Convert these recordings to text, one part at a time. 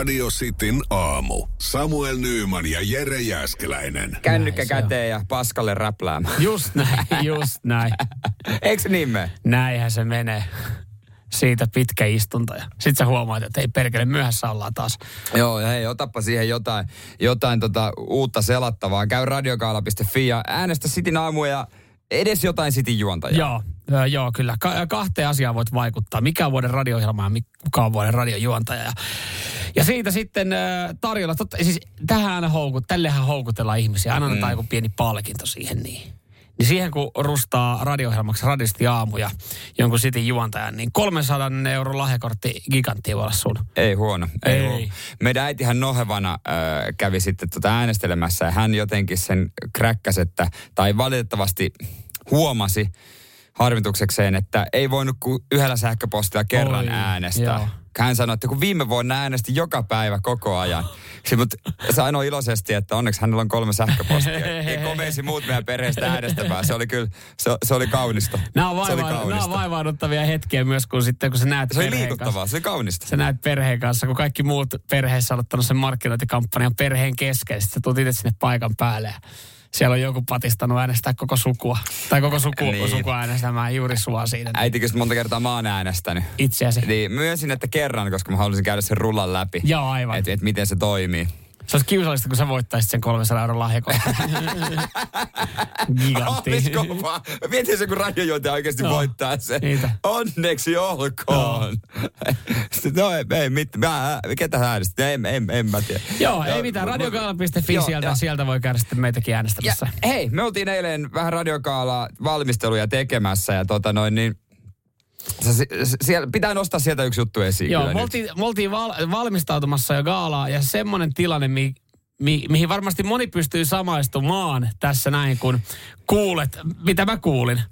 Radio Cityn aamu. Samuel Nyyman ja Jere Jäskeläinen. Kännykkä käteen ja paskalle räpläämään. Just näin, just näin. Eikö niin me? Näinhän se menee. Siitä pitkä istunto ja sit sä huomaat, että ei perkele, myöhässä ollaan taas. Joo, ja hei, otappa siihen jotain, jotain tota uutta selattavaa. Käy radiokaala.fi ja äänestä Sitin aamu ja edes jotain Sitin juontajaa. Joo, joo, joo kyllä. Ka- kahteen asiaan voit vaikuttaa. Mikä on vuoden radio ja mikä on vuoden radiojuontaja. Ja, ja siitä sitten äh, tarjolla, totta, siis tähän aina houkut, tällehän houkutellaan ihmisiä. Aina annetaan mm. joku pieni palkinto siihen niin. Niin siihen kun rustaa radio-ohjelmaksi radisti aamuja jonkun sitin juontajan, niin 300 euro lahjakortti giganttiin voi olla sun. Ei huono. Ei. ei. Huono. Meidän äitihän nohevana äh, kävi sitten tuota äänestelemässä ja hän jotenkin sen kräkkäs, että, tai valitettavasti huomasi harmituksekseen, että ei voinut kuin yhdellä sähköpostilla kerran Oi, äänestää. Joo hän sanoi, että kun viime vuonna äänesti joka päivä koko ajan. Se, mutta sanoi iloisesti, että onneksi hänellä on kolme sähköpostia. Ei komeisi muut meidän perheestä äänestämään. Se oli kyllä, se, se oli kaunista. Nämä on, vaiva, kaunista. nämä on vaivaanuttavia hetkiä myös, kun sitten kun sä näet Se oli liikuttavaa, kanssa, se oli kaunista. Sä näet perheen kanssa, kun kaikki muut perheessä on ottanut sen markkinointikampanjan perheen kesken. Sitten sä tulet itse sinne paikan päälle siellä on joku patistanut äänestää koko sukua. Tai koko suku, niin. sukua äänestämään juuri sua siinä. Äiti kysyi monta kertaa mä oon äänestänyt. Itseäsi. Niin, myönsin, että kerran, koska mä halusin käydä sen rullan läpi. Joo, aivan. Että et miten se toimii. Se olisi kiusallista, kun sä voittaisit sen 300 euron lahjakortin. Gigantti. Mietin se, kun radiojoitaja oikeasti no, voittaa sen. Niitä. Onneksi olkoon. No, no ei, ei mit, mä, ketä äänestit? En, en, en mä tiedä. Joo, ei mitään. Radiokaala.fi sieltä, jo. sieltä voi käydä sitten meitäkin äänestämässä. Ja, hei, me oltiin eilen vähän radiokaala valmisteluja tekemässä ja tota noin niin siellä, pitää nostaa sieltä yksi juttu esiin. Joo, me oltiin, me oltiin val, valmistautumassa jo gaalaa ja semmoinen tilanne, mi, mi, mihin varmasti moni pystyy samaistumaan tässä näin, kun kuulet, mitä mä kuulin.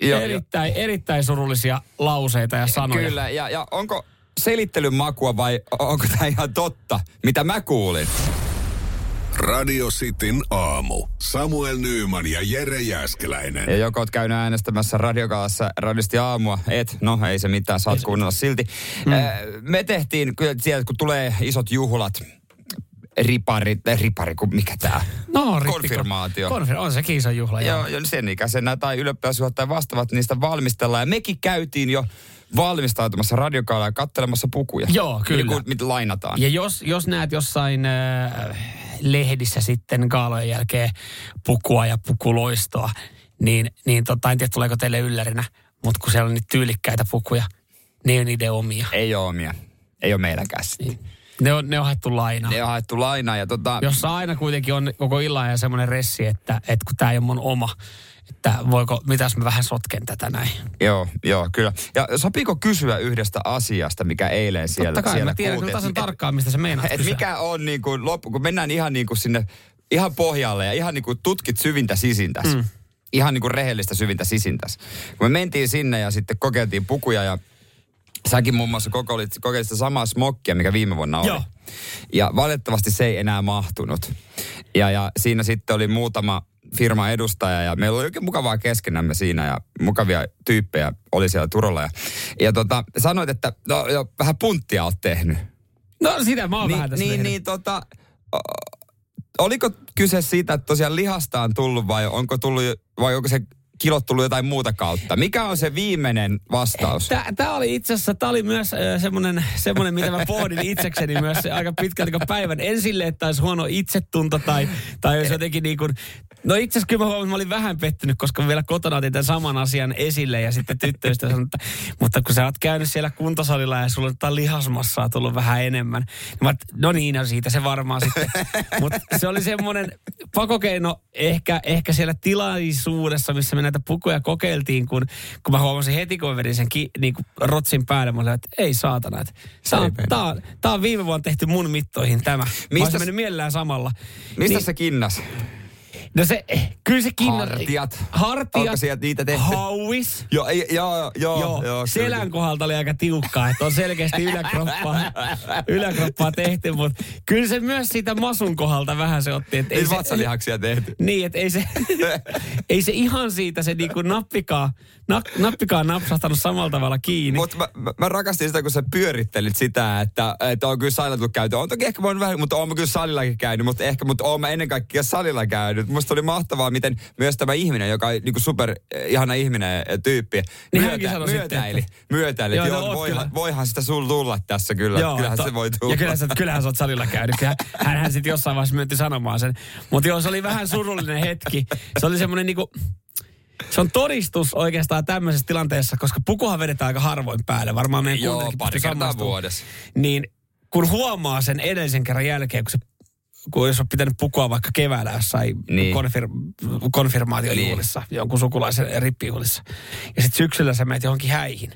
Joo, erittäin, jo. erittäin surullisia lauseita ja sanoja. Kyllä, ja, ja onko selittelyn makua vai onko tämä ihan totta, mitä mä kuulin? Radio Cityn aamu. Samuel Nyyman ja Jere Jäskeläinen. Ja joko oot käynyt äänestämässä radiokalassa radisti aamua, et, no ei se mitään, saat kuunnella silti. Mm. Me tehtiin, kyllä sieltä kun tulee isot juhlat, ripari, ripari, kun mikä tää? No, Konfirmaatio. Konfir- on se iso juhla. Joo, joo sen ikäisenä tai ylioppilasjuhlat vastaavat niistä valmistellaan. Ja mekin käytiin jo valmistautumassa radiokaalaa ja kattelemassa pukuja. Joo, kyllä. Niin kuin, mitä lainataan. Ja jos, jos näet jossain äh, lehdissä sitten kaalojen jälkeen pukua ja pukuloistoa, niin, niin tota, en tiedä tuleeko teille yllärinä, mutta kun siellä on niitä tyylikkäitä pukuja, ne on niiden omia. Ei ole omia. Ei ole meilläkään niin. Ne on, ne on haettu lainaa. Ne on haettu lainaa ja tota... Jossa aina kuitenkin on koko illan ja semmoinen ressi, että, että kun tämä ei ole mun oma, että voiko, mitäs mä vähän sotken tätä näin. Joo, joo, kyllä. Ja sopiiko kysyä yhdestä asiasta, mikä eilen siellä Totta kai, siellä mä tiedän kyllä tasan tarkkaan, mistä se meinaat et mikä on niin kuin loppu, kun mennään ihan niin kuin sinne, ihan pohjalle ja ihan niin kuin tutkit syvintä sisintäs. Mm. Ihan niin kuin rehellistä syvintä sisintäs. Kun me mentiin sinne ja sitten kokeiltiin pukuja ja Säkin muun muassa kokeilit, kokeilit sitä samaa smokkia, mikä viime vuonna oli. Joo. Ja valitettavasti se ei enää mahtunut. Ja, ja siinä sitten oli muutama firman edustaja ja meillä oli oikein mukavaa keskenämme siinä ja mukavia tyyppejä oli siellä Turolla. Ja, ja tota, sanoit, että no, jo, vähän punttia olet tehnyt. No sitä mä oon niin, vähän tässä Niin, niin tota, oliko kyse siitä, että tosiaan lihasta on tullut vai onko tullut, vai onko se kilot tullut jotain muuta kautta? Mikä on se viimeinen vastaus? Tämä oli itse asiassa, tämä oli myös semmoinen, semmoinen, mitä mä pohdin itsekseni myös aika pitkälti päivän. Ensille, että olisi huono itsetunto tai, tai jos jotenkin niin kuin, No itse asiassa kyllä mä, huomasin, mä olin vähän pettynyt, koska vielä kotona otin tämän saman asian esille ja sitten tyttöystä sanoi, että mutta kun sä oot käynyt siellä kuntosalilla ja sulla on lihasmassaa tullut vähän enemmän. Mä, no niin, no siitä se varmaan sitten. Mutta se oli semmoinen pakokeino ehkä, ehkä siellä tilaisuudessa, missä me näitä pukuja kokeiltiin, kun, kun mä huomasin heti, kun mä vedin sen ki, niin kuin rotsin päälle, mä olin, että ei saatana, että tää on, tää, on, tää on viime vuonna tehty mun mittoihin tämä. Mistä Mistä- mennyt mielellään samalla. Mistä Niin- se kinnas? No se, kyllä se kinna... Hartiat. Hartiat. Onko sieltä niitä tehty? Hauis. Joo, ei- joo, joo, Joo, joo, selän kyllä. kohdalta oli aika tiukkaa, että on selkeästi yläkroppaa, yläkroppaa tehty, mutta kyllä se myös siitä masun kohdalta vähän se otti. Että Ei se, vatsalihaksia tehty. niin, että ei se, ei se ihan siitä se niinku nappikaan, na, nappikaan napsahtanut samalla tavalla kiinni. Mutta mä, mä, mä, rakastin sitä, kun sä pyörittelit sitä, että, että on kyllä salilla tullut käyty. On toki ehkä voinut vähän, mutta oon mä kyllä salillakin käynyt, mutta ehkä, mutta oon mä ennen kaikkea salilla käynyt. Musta oli mahtavaa, miten myös tämä ihminen, joka on niin super eh, ihana ihminen ja tyyppi, Niin sitten, myötäili, että- myötäili, Joo, että no joo, oot voihan, kyllä. voihan sitä sul tulla tässä kyllä. joo, kyllähän to- se voi tulla. Ja kyllähän sä, kyllähän sä oot salilla käynyt. Hän, hän sitten jossain vaiheessa myönti sanomaan sen. Mutta joo, se oli vähän surullinen hetki. Se oli semmoinen niinku... Se on todistus oikeastaan tämmöisessä tilanteessa, koska pukuhan vedetään aika harvoin päälle. Varmaan meidän Joo, pari kertaa vuodessa. Niin kun huomaa sen edellisen kerran jälkeen, kun se kun jos on pitänyt pukua vaikka keväällä jossain Niin. konfir, konfirmaatiojuhlissa, niin. jonkun sukulaisen rippijuhlissa, ja sitten syksyllä sä menet johonkin häihin,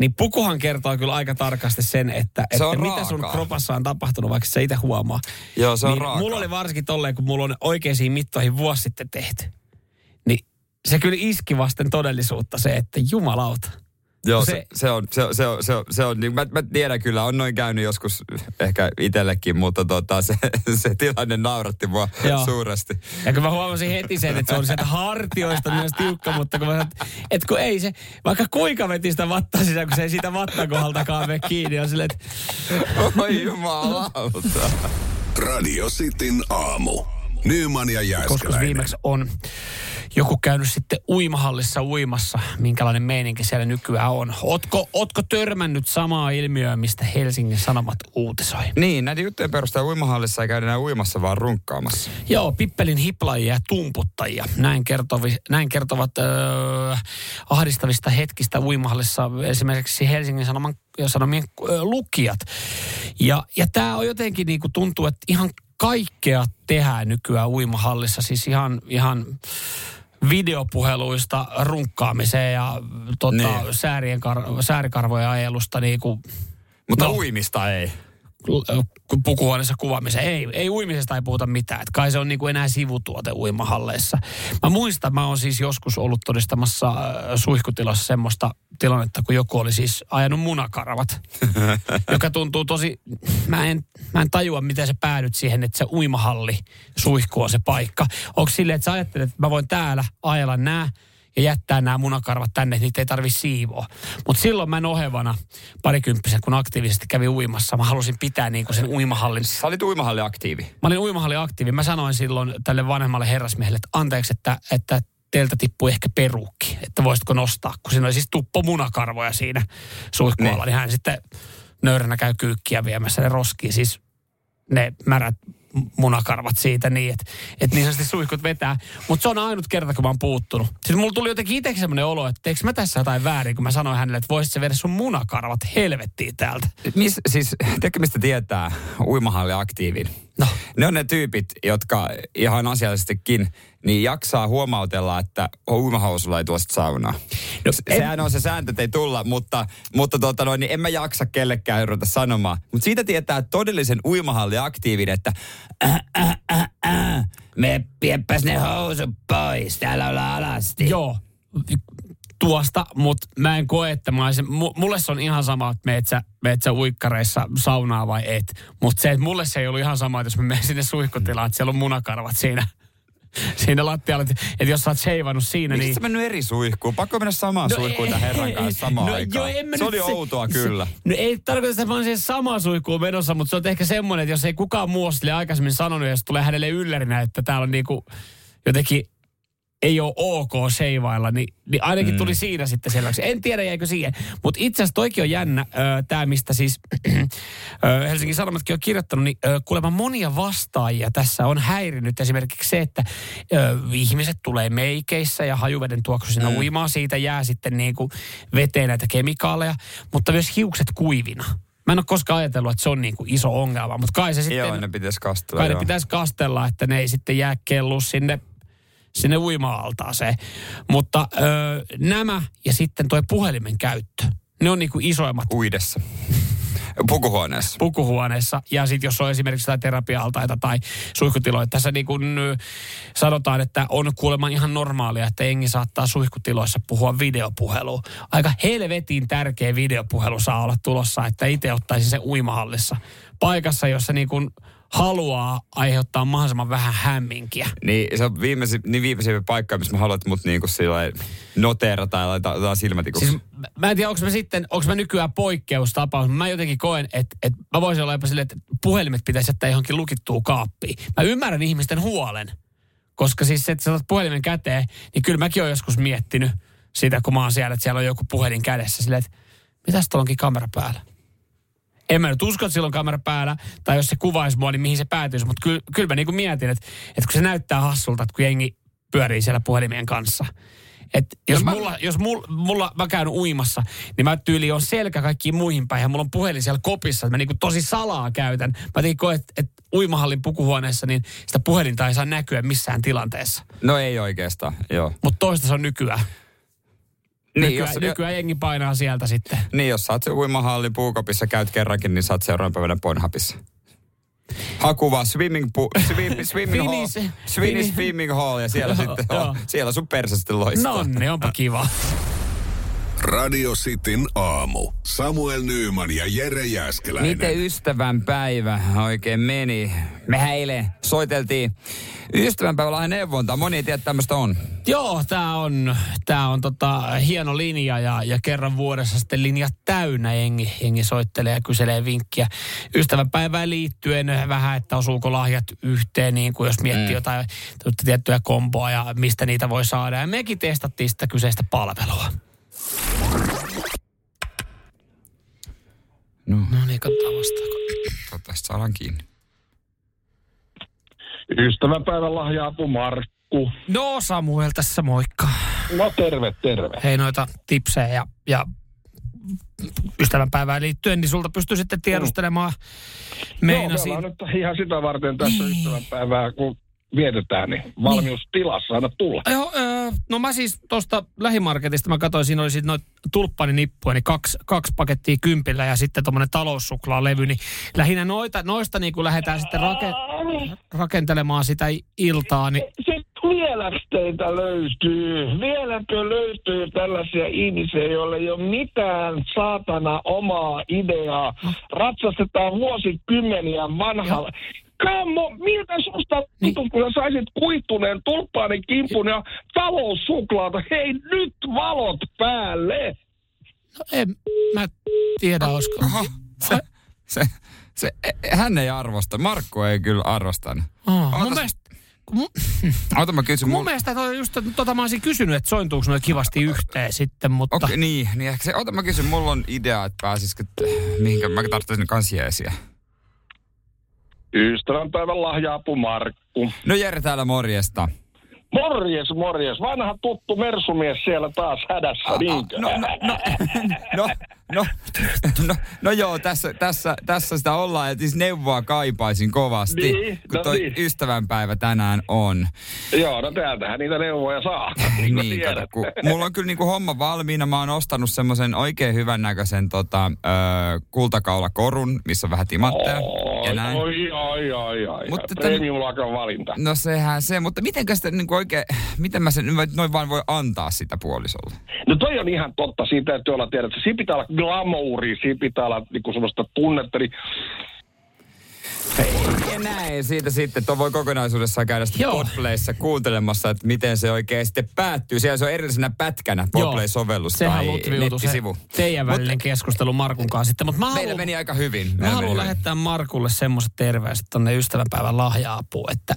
niin pukuhan kertoo kyllä aika tarkasti sen, että, Se että on mitä sun kropassa on tapahtunut, vaikka sä itse huomaa. Joo, se on niin raakaa. Mulla oli varsinkin tolleen, kun mulla on oikeisiin mittoihin vuosi sitten tehty. Niin se kyllä iski vasten todellisuutta se, että jumalauta. Joo, se- se, se, on, se, on- se, on, se, on, se on, niin, mä, mä tiedän kyllä, on noin käynyt joskus ehkä itsellekin, mutta tota, se, se tilanne nauratti mua Joo. suuresti. Ja kun mä huomasin heti sen, että se on sieltä hartioista myös tiukka, mutta kun mä sanoin, että, että kun ei se, vaikka kuinka veti sitä vattaa sisään, kun se ei siitä vattakohdaltakaan mene kiinni, on silleen, että Oi jumalauta. Radio Cityn aamu. Nyman ja koska Jääskeläinen. viimeksi on joku käynyt sitten uimahallissa uimassa, minkälainen meininki siellä nykyään on. Otko, otko törmännyt samaa ilmiöä, mistä Helsingin Sanomat uutisoi? Niin, näiden juttujen perusteella uimahallissa ei käydä enää uimassa, vaan runkkaamassa. Joo, pippelin hiplaajia ja tumputtajia. Näin, kertovi, näin kertovat öö, ahdistavista hetkistä uimahallissa esimerkiksi Helsingin Sanoman, Sanomien öö, lukijat. Ja, ja tämä on jotenkin niin kuin tuntuu, että ihan kaikkea tehdään nykyään uimahallissa. Siis ihan, ihan videopuheluista runkkaamiseen ja tota, Niin. säärien kar, säärikarvojen ajelusta niin kuin Mutta No. uimista ei. Pukuhuoneessa kuvaamiseen. Ei, ei uimisesta ei puhuta mitään. Et kai se on niinku enää sivutuote uimahalleissa. Mä muistan, mä oon siis joskus ollut todistamassa äh, suihkutilassa semmoista tilannetta, kun joku oli siis ajanut munakarvat. joka tuntuu tosi, mä en, mä en tajua, miten sä päädyt siihen, että se uimahalli suihku on se paikka. Onko silleen, että sä ajattelet, että mä voin täällä ajella nää ja jättää nämä munakarvat tänne, että niitä ei tarvi siivoa. Mutta silloin mä nohevana parikymppisen, kun aktiivisesti kävin uimassa, mä halusin pitää niinku sen uimahallin. Sä olit uimahalli aktiivi. Mä olin uimahalli aktiivi. Mä sanoin silloin tälle vanhemmalle herrasmiehelle, että anteeksi, että, että teiltä tippui ehkä peruukki, että voisitko nostaa, kun siinä oli siis tuppo munakarvoja siinä suihkualla, Niin. niin hän sitten nöyränä käy kyykkiä viemässä ne roskiin, siis ne märät munakarvat siitä niin, että, että niin sanotusti suihkut vetää. Mutta se on ainut kerta, kun mä oon puuttunut. Siis mulla tuli jotenkin itsekin semmoinen olo, että teekö mä tässä jotain väärin, kun mä sanoin hänelle, että voisit se viedä sun munakarvat helvettiin täältä. Mis, siis, tiedätkö mistä tietää uimahalli aktiivin? No. Ne on ne tyypit, jotka ihan asiallisestikin niin jaksaa huomautella, että uimahousulla ei tuosta saunaa. No, en- Sehän on se sääntö, että ei tulla, mutta, mutta tota noin, niin en mä jaksa kellekään ruveta sanomaan. Mutta siitä tietää todellisen uimahalliaktiivin, että äh, äh, äh, äh, me pieppäs ne housut pois, täällä ollaan alasti. Joo, tuosta, mutta mä en koe, että mä olisin, mu- mulle se on ihan sama, että meet sä, meet sä uikkareissa saunaa vai et. Mutta se, että mulle se ei ollut ihan sama, että jos mä menen sinne suihkutilaan, että siellä on munakarvat siinä, siinä lattialla. Että että jos sä oot seivannut siinä, Miksi niin... sä mennyt eri suihkuun? Pakko mennä samaan no, suihkuun tämän herran kanssa samaan no, aikaan. joo, se nyt oli outoa kyllä. Se, no ei tarkoita, että mä oon siihen samaan suihkuun menossa, mutta se on ehkä semmoinen, että jos ei kukaan muu ole aikaisemmin sanonut, ja se tulee hänelle yllärinä, että täällä on niinku jotenkin ei ole ok seivailla, niin, niin ainakin mm. tuli siinä sitten selväksi. En tiedä, jäikö siihen. Mutta itse asiassa toikin on jännä, tämä mistä siis ö, Helsingin Sanomatkin on kirjoittanut, niin ö, kuulemma monia vastaajia tässä on häirinyt esimerkiksi se, että ö, ihmiset tulee meikeissä ja hajuveden tuoksuisina mm. uimaan, siitä jää sitten niin kuin veteen näitä kemikaaleja, mutta myös hiukset kuivina. Mä en ole koskaan ajatellut, että se on niin kuin iso ongelma, mutta kai se sitten... Joo, ne pitäisi kastella. Kai ne pitäisi kastella, että ne ei sitten jää kellu sinne, sinne uima-altaaseen. Mutta öö, nämä ja sitten tuo puhelimen käyttö, ne on niinku isoimmat Uidessa. Pukuhuoneessa. pukuhuoneessa. Ja sitten jos on esimerkiksi jotain terapia-altaita tai suihkutiloja, tässä niin kuin ö, sanotaan, että on kuulemma ihan normaalia, että jengi saattaa suihkutiloissa puhua videopuhelua. Aika helvetin tärkeä videopuhelu saa olla tulossa, että itse ottaisi se uimahallissa. Paikassa, jossa niin kuin haluaa aiheuttaa mahdollisimman vähän hämminkiä. Niin se on viimeisin, niin viimeisimpiä paikkoja, missä mä haluan, että mut niinku noteerata tai laittaa, laittaa silmätikuksi. Siis mä- en tiedä, onko mä sitten, onko mä nykyään poikkeustapaus. Mä jotenkin koen, että, että mä voisin olla jopa silleen, että puhelimet pitäisi jättää johonkin lukittuun kaappiin. Mä ymmärrän ihmisten huolen, koska siis se, että sä otat puhelimen käteen, niin kyllä mäkin olen joskus miettinyt sitä, kun mä oon siellä, että siellä on joku puhelin kädessä. Silleen, että mitäs tuolla onkin kamera päällä? En mä nyt usko, että sillä on kamera päällä, tai jos se kuvaisi mua, niin mihin se päätyisi. Mutta kyllä, kyllä mä niin mietin, että, että kun se näyttää hassulta, että kun jengi pyörii siellä puhelimien kanssa. Että jos, mä- mulla, jos mulla, mulla, mä käyn uimassa, niin mä tyyli on selkä kaikkiin muihin päin ja mulla on puhelin siellä kopissa, että mä niinku tosi salaa käytän. Mä koen, että, että uimahallin pukuhuoneessa, niin sitä puhelinta ei saa näkyä missään tilanteessa. No ei oikeastaan, joo. Mutta toista se on nykyään. Niin, nykyään, jos, nykyään jengi painaa sieltä sitten. niin, jos saat se uimahallin puukopissa, käyt kerrankin, niin saat seuraavan päivänä Pornhubissa. Haku vaan swimming, pool, swim, swimming hall, Finnish- swimming hall ja siellä sitten siellä sun perse sitten loistaa. No niin, onpa kiva. Radio Cityn aamu. Samuel Nyyman ja Jere Jäskeläinen. Miten ystävän päivä oikein meni? Me eilen soiteltiin ystävänpäivälahden neuvontaa. Moni ei tiedä, että tämmöistä on. Joo, tämä on, tää on tota, hieno linja ja, ja kerran vuodessa sitten linja täynnä jengi, jengi soittelee ja kyselee vinkkiä. Ystävänpäivään liittyen vähän, että osuuko lahjat yhteen, niin kuin jos miettii mm. jotain tiettyjä komboa ja mistä niitä voi saada. Ja mekin testattiin sitä kyseistä palvelua. No, No niin, katsotaan vastaako. toivottavasti saadaan kiinni. Ystävänpäivän lahja-apu Markku. No Samuel tässä moikka. No terve, terve. Hei noita tipsejä ja, ja ystävänpäivään liittyen, niin sulta pystyy sitten tiedustelemaan. Joo, me Meinasin, ollaan nyt ihan sitä varten tässä Niin. ystävänpäivää, kun vietetään, niin valmiustilassa aina tulla. Joo, öö, no mä siis tuosta lähimarketista, mä katsoin, siinä oli sitten noita tulppaninippuja, niin kaksi, kaksi pakettia kympillä ja sitten tuommoinen taloussuklaalevy, niin lähinnä noita, noista niin kun lähdetään sitten rake, rakentelemaan sitä iltaa, niin Sitten vieläks teitä löytyy? Vieläkö löytyy tällaisia ihmisiä, joilla ei ole mitään saatana omaa ideaa? Ratsastetaan vuosikymmeniä vanhalla. Kammo, miltä susta Niin. kun sä saisit kuittuneen tulppaanin kimpun ja taloussuklaata? Hei, nyt valot päälle! no en mä tiedä, olisiko. Oho, se, se, se, e- hän ei arvosta. Markku ei kyllä arvostanut. Oh, mun Ootas- mielestä, kun mun, Ota mä kysyn. mun Mul... mielestä toi just, tota mä olisin kysynyt, että sointuuko noin kivasti yhteen sitten, mutta... Okei, niin, niin ehkä se, ota mä kysyn, mulla on idea, että pääsisikö, mihinkä mä tarvitsin kans jeesiä. Ystävänpäivän lahja-apu Markku. No Jere täällä morjesta. Morjes, morjes. Vanha tuttu mersumies siellä taas hädässä, niinkö? No, no, no, no, no, no, no joo, tässä, tässä, tässä sitä ollaan. Ja siis neuvoa kaipaisin kovasti, Niin, kun no toi niin. ystävänpäivä tänään on. Joo, no täältähän niitä neuvoja saa. Niin, Niin, kato, kun mulla on kyllä niinku homma valmiina. Mä oon ostanut semmoisen oikein hyvän näköisen tota, ö, kultakaulakorun, missä on vähän timantteja ja Oi, näin. oi, oi, oi, oi. Mutta Premium-luokan valinta. No sehän se, mutta mitenkä sitä niinku oikein, miten mä sen noin vaan voi antaa sitä puolisolle? No toi on ihan totta. Siitä täytyy olla, tiedät, että siinä pitää olla glamouri, siinä pitää olla niinku semmoista tunnetta. Niin Ja näin, siitä sitten. Tuo voi kokonaisuudessaan käydä sitten. Podplayssa kuuntelemassa, että miten se oikein sitten päättyy. Siellä se on erillisenä pätkänä Podplay-sovellus tai lutviutui se nettisivu. teidän välinen keskustelu Markun kanssa sitten, mutta Meillä meni aika hyvin. Mä haluan hyvin. lähettää Markulle semmoiset terveiset tonne ystävänpäivän lahja-apuun, että,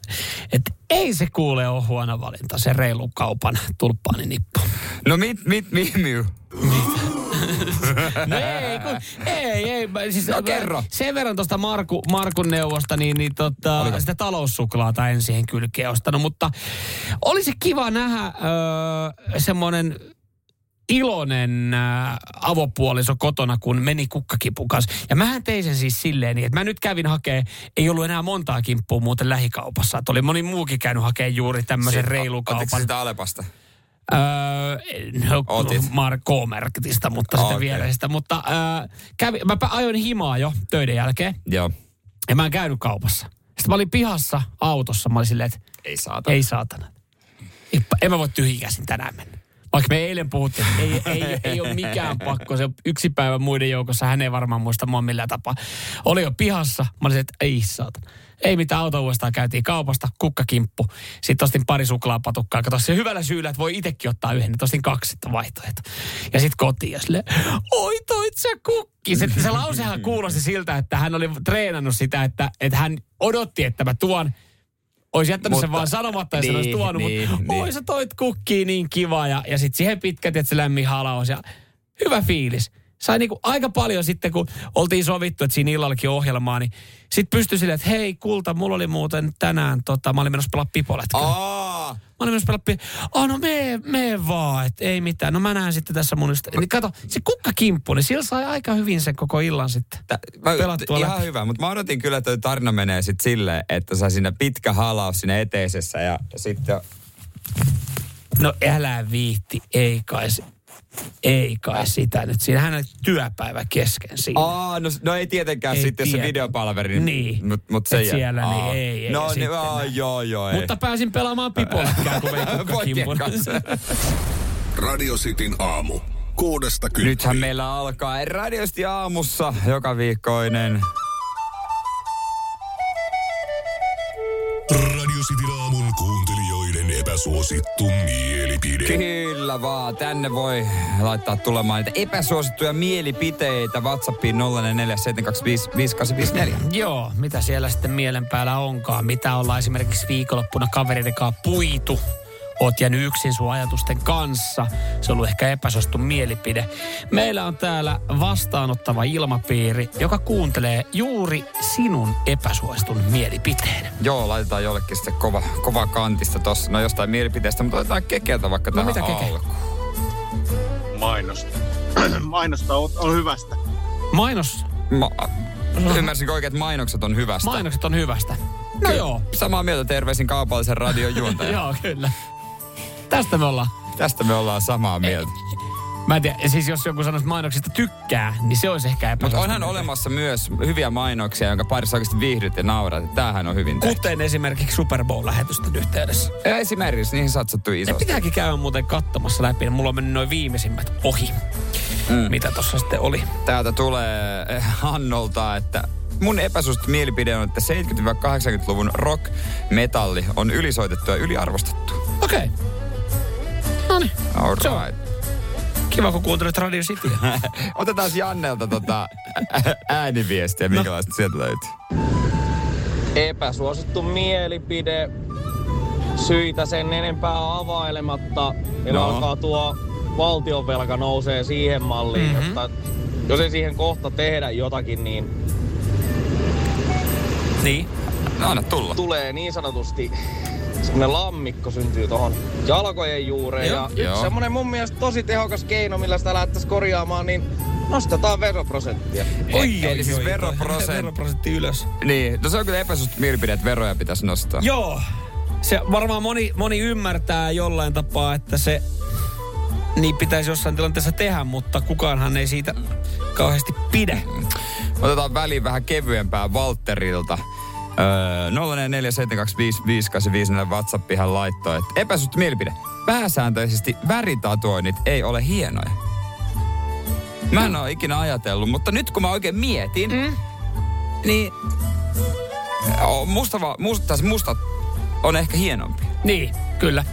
että ei se kuule ole huono valinta, se reilu kaupan tulppaaninippu. No mit, mit, mit, mit. No ei, kun, ei, ei. mä- Siis, No kerro. Sen verran tuosta Marku, Markun neuvosta, niin, niin tota, Oliko? sitä taloussuklaata en siihen kylkeen ostanut, mutta olisi kiva nähdä öö, semmoinen iloinen äh, avopuoliso kotona, kun meni kukkakipun kanssa. Ja mähän tein sen siis silleen, niin, että mä nyt kävin hakee, ei ollut enää montaa kimppua muuten lähikaupassa. Että oli moni muukin käynyt hakemaan juuri tämmöisen reilukaupan. Ottiko sitä Alepasta? Öö, no, Otit. Mar- K-merkitistä, mutta Ah, sitten okei. viereistä. Mutta öö, kävi, mä ajoin himaa jo töiden jälkeen. Joo. Ja mä en käynyt kaupassa. Sitten mä olin pihassa autossa. Mä olin silleen, että Ei saata. ei saatana. En mä voi tyhjikäsin tänään mennä. Vaikka me eilen puhuttiin, että ei, ei, ei ole mikään pakko. Se on yksi päivä muiden joukossa. Hän ei varmaan muista mua millään tapaa. Oli jo pihassa. Mä olin, että ei saatana. Ei mitään auto uudestaan. Käytiin kaupasta, kukkakimppu. Sitten ostin pari suklaapatukkaa. Kato se hyvällä syyllä, että voi itsekin ottaa yhden. Nyt ostin kaksi sitten vaihtoehto. Ja sitten kotiin ja silleen, oi toit sä kukki. Se, se lausehan kuulosti siltä, että hän oli treenannut sitä, että, että hän odotti, että mä tuon olisi jättänyt mutta, sen vaan sanomatta ja niin, se olisi tuonut, niin, mutta niin. oi sä toit kukkiin niin kiva ja, ja sitten siihen pitkät, että se lämmin halaus ja hyvä fiilis. Sai niinku aika paljon sitten, kun oltiin sovittu, että siinä illallakin ohjelmaa, niin sitten pystyi silleen, että hei kulta, mulla oli muuten tänään, tota, mä olin menossa pelaa pipoletkaa. Aa, Mä olin menossa pelaa pi- oh, no mee, mee vaan, että ei mitään. No mä näen sitten tässä mun ystä- Niin kato, se kukkakimppu, niin sillä sai aika hyvin sen koko illan sitten. Tä, mä, Pelattua ihan läpi. hyvä, mutta mä odotin kyllä, että tarina menee sitten silleen, että saa siinä pitkä halaus siinä eteisessä ja sitten... No älä viitti, ei kai, se- ei kai sitä nyt. Siinähän on työpäivä kesken siinä. Aa, no, no ei tietenkään Ei sitten se tiedä. videopalveri. Niin. Mut, mut se jää- siellä, niin ei, ei No niin, aa, joo, joo, ei. Mutta pääsin pelaamaan pipolekkää, kun vein. Radio Cityn aamu. Kuudesta kymppiin. Nythän meillä alkaa radiosti aamussa joka viikkoinen. Radio Cityn aamun kuuntelijoiden epäsuosittu mielipide. Kyllä vaan, tänne voi laittaa tulemaan niitä epäsuosittuja mielipiteitä WhatsAppiin 0447255854. Joo, mitä siellä sitten mielen päällä onkaan. Mitä ollaan esimerkiksi viikonloppuna kavereiden kanssa puitu. Oot jäänyt yksin sun ajatusten kanssa. Se on ollut ehkä epäsuosittu mielipide. Meillä on täällä vastaanottava ilmapiiri, joka kuuntelee juuri sinun epäsuositun mielipiteen. Joo, laitetaan jollekin sitten kova, kova kantista tossa. No jostain mielipiteestä, mutta otetaan kekeltä vaikka No tähän mitä keke? alkuun. mainosta. mainosta on, on hyvästä. Mainos, Ma- Ymmärsinkö oikein, että mainokset on hyvästä? mainokset on hyvästä. No joo. Samaa mieltä terveisin kaupallisen radion juontaja. Joo, kyllä. Tästä me ollaan. Tästä me ollaan samaa mieltä. Mä en tiedä, siis jos joku sanoisi mainoksista tykkää, niin se olisi ehkä Mutta onhan olemassa myös hyviä mainoksia, jonka parissa oikeasti viihdyt ja naurat. Tämähän on hyvin tehty. Kuten esimerkiksi Super Bowl-lähetysten yhteydessä. Ja Esimerkiksi niihin satsattu Ne isosti. pitääkin käydä muuten katsomassa läpi. Mulla on mennyt noin viimeisimmät ohi, mm. mitä tuossa sitten oli. Täältä tulee eh, Hannolta, että mun epäsuosittu mielipide on, että 70-80-luvun rock-metalli on ylisoitettu ja yliarvostettu. Okei. Okay. No niin, All right. kiva kun kuuntelet Radio Cityä. Otetaan Jannelta tota ääniviestiä, No. minkälaista sieltä löytyy. epäsuosittu mielipide. Syitä sen enempää availematta. Meillä No. no. alkaa tuo valtionvelka nousee siihen malliin, Mhm. mm-hmm. että jos ei siihen kohta tehdä jotakin, niin niin. No anna tulla. tulee niin sanotusti semmoinen lammikko syntyy tuohon jalkojen juureen. Joo, ja joo. yksi semmoinen mun mielestä tosi tehokas keino, millä sitä lähdettäisiin korjaamaan, niin nostetaan veroprosenttia. Eli siis veroprosentti. Veroprosentti ylös. Niin, no se on kyllä epäsuosittu mielipide, että veroja pitäisi nostaa. Joo. Se varmaan moni, moni ymmärtää jollain tapaa, että se niin pitäisi jossain tilanteessa tehdä, mutta kukaanhan ei siitä kauheasti pidä. Otetaan väliin vähän kevyempää Valtterilta. Öö, 0447255854 WhatsApp ihan laittoi, että epäsuosittu mielipide. Pääsääntöisesti väritatuoinnit ei ole hienoja. Mä en ole ikinä ajatellut, mutta nyt kun mä oikein mietin, mm. niin o, musta, va- musta, tai se mustat on ehkä hienompi. Niin, kyllä.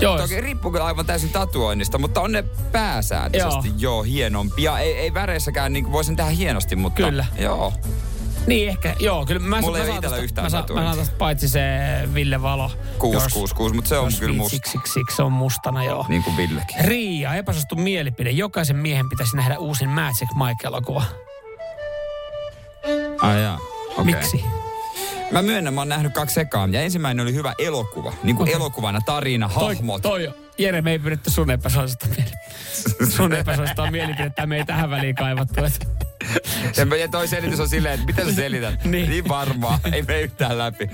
Joo, Toki riippuu kyllä aivan täysin tatuoinnista, mutta on ne pääsääntöisesti joo, joo hienompia. Ei, ei väreissäkään niin voisin tehdä hienosti, mutta Kyllä. joo. Niin ehkä, joo, kyllä. Mä, Mulla mä ei ole tosta- yhtään mä, saan, mä saan tosta paitsi se Ville Valo. 666, mutta se on kyllä musta. viitsiksi, siksi, siksi se on mustana, joo. Niin kuin Villekin. Riia, epäsuosittu mielipide. Jokaisen miehen pitäisi nähdä uusin Magic Mike-elokuva. Ai jaa. Okay. Miksi? Mä myönnän, mä oon nähnyt kaksi ekaa. Ja ensimmäinen oli hyvä elokuva. Niin kuin Okei. elokuvana, tarina, Toi, hahmot. toi, Jere, me ei pyritty sun epäsuosittua mielipidettä. Sun epäsuosittua mielipidettä me ei tähän väliin kaivattu. Et. Ja toi selitys on silleen, että mitä sä selität? Niin. niin varmaa, ei me yhtään läpi.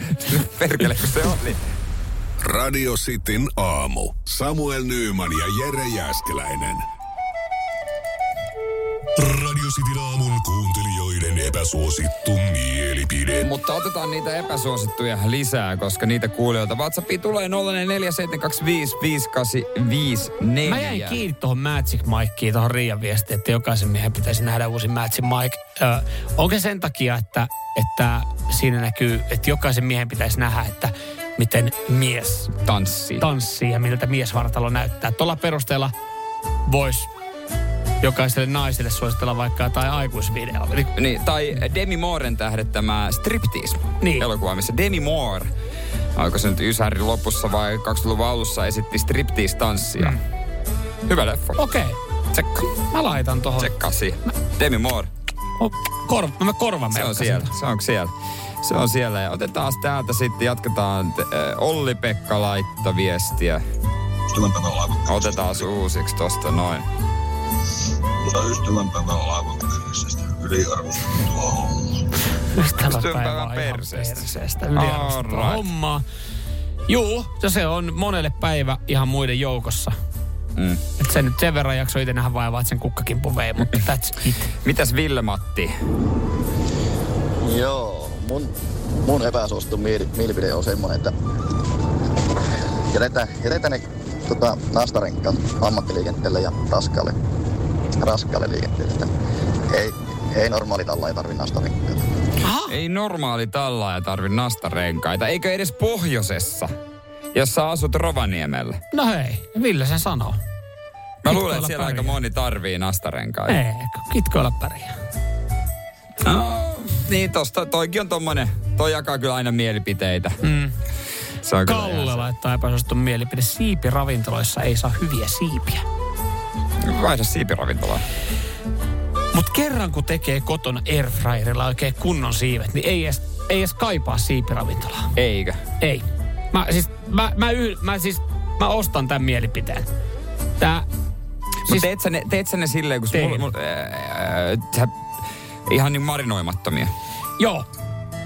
Perkele, kun se oli. Radio Cityn aamu. Samuel Nyyman ja Jere Jäskeläinen. Radio Cityn aamun kuuntelijoiden epäsuosittu mielipide. Mutta otetaan niitä epäsuosittuja lisää, koska niitä kuulijoilta WhatsAppiin tulee 0447255854. Mä jäin kiinni tuohon Magic Mikeen, tuohon Riian viestiin, että jokaisen miehen pitäisi nähdä uusi Magic Mike. Ö, onko se sen takia, että, että siinä näkyy, että jokaisen miehen pitäisi nähdä, että miten mies Tanssii. tanssii ja miltä miesvartalo näyttää. Tuolla perusteella voisi jokaiselle naiselle suositella vaikka jotain aikuisvideoa. Eli Niin, tai Demi Mooren tähdettämä Striptease Niin. elokuva, missä Demi Moore, onko se nyt Ysärin lopussa vai 20-luvun alussa, esitti Striptease-tanssia. Mm. Hyvä leffa. Okei, Tsekka. mä laitan tuohon. Tsekkaa siihen. Demi Moore. Korva, mä korvan Se on siellä. Se on siellä. Se on siellä. Ja otetaan täältä sitten, jatketaan. Olli-Pekka laitto viestiä. Otetaan uusiksi tosta noin. Mutta ystävänpäivän laivat perseestä. Yliarvostettua hommaa. Ystävänpäivä päivän on ihan perseestä. Yliarvostettua hommaa. Juu, ja se on monelle päivä ihan muiden joukossa. Mm. Et se nyt sen verran jakso itse nähdä vaivaa, että sen kukkakin vei, mutta that's it. Mitäs Ville-Matti? Joo, mun, mun epäsuosittu mieli, mielipide on semmonen, että jätetään, jätetään ne tota, nastarenkaat ammattiliikenteelle ja raskaalle, raskaalle liikenteelle. Että ei, ei normaali talla ei tarvi nastarenkaita. Ei normaali tallaaja tarvi nastarenkaita. Eikö edes pohjoisessa, jos sä asut Rovaniemellä? No hei, Ville sen sanoo. Mä luulen, että siellä aika pärjää. moni tarvii nastarenkaita. Ei, kitkoilla pärjää. No, niin tosta, toikin on tommonen, toi jakaa kyllä aina mielipiteitä. Mm. Se on Kalle laittaa epäsuosittu mielipide. Siipiravintoloissa ei saa hyviä siipiä. Vaihda siipiravintolaa. Mutta kerran kun tekee kotona airfryerilla oikein kunnon siivet, niin ei edes, ei edes kaipaa siipiravintolaa. Eikö? Ei. Mä siis, mä, mä, yh, mä siis, mä ostan tämän mielipiteen. Tää, Siis, siis, teet, sä ne, teet sä ne silleen, kun mulla, mulla, ää, sä, ihan niin marinoimattomia. joo,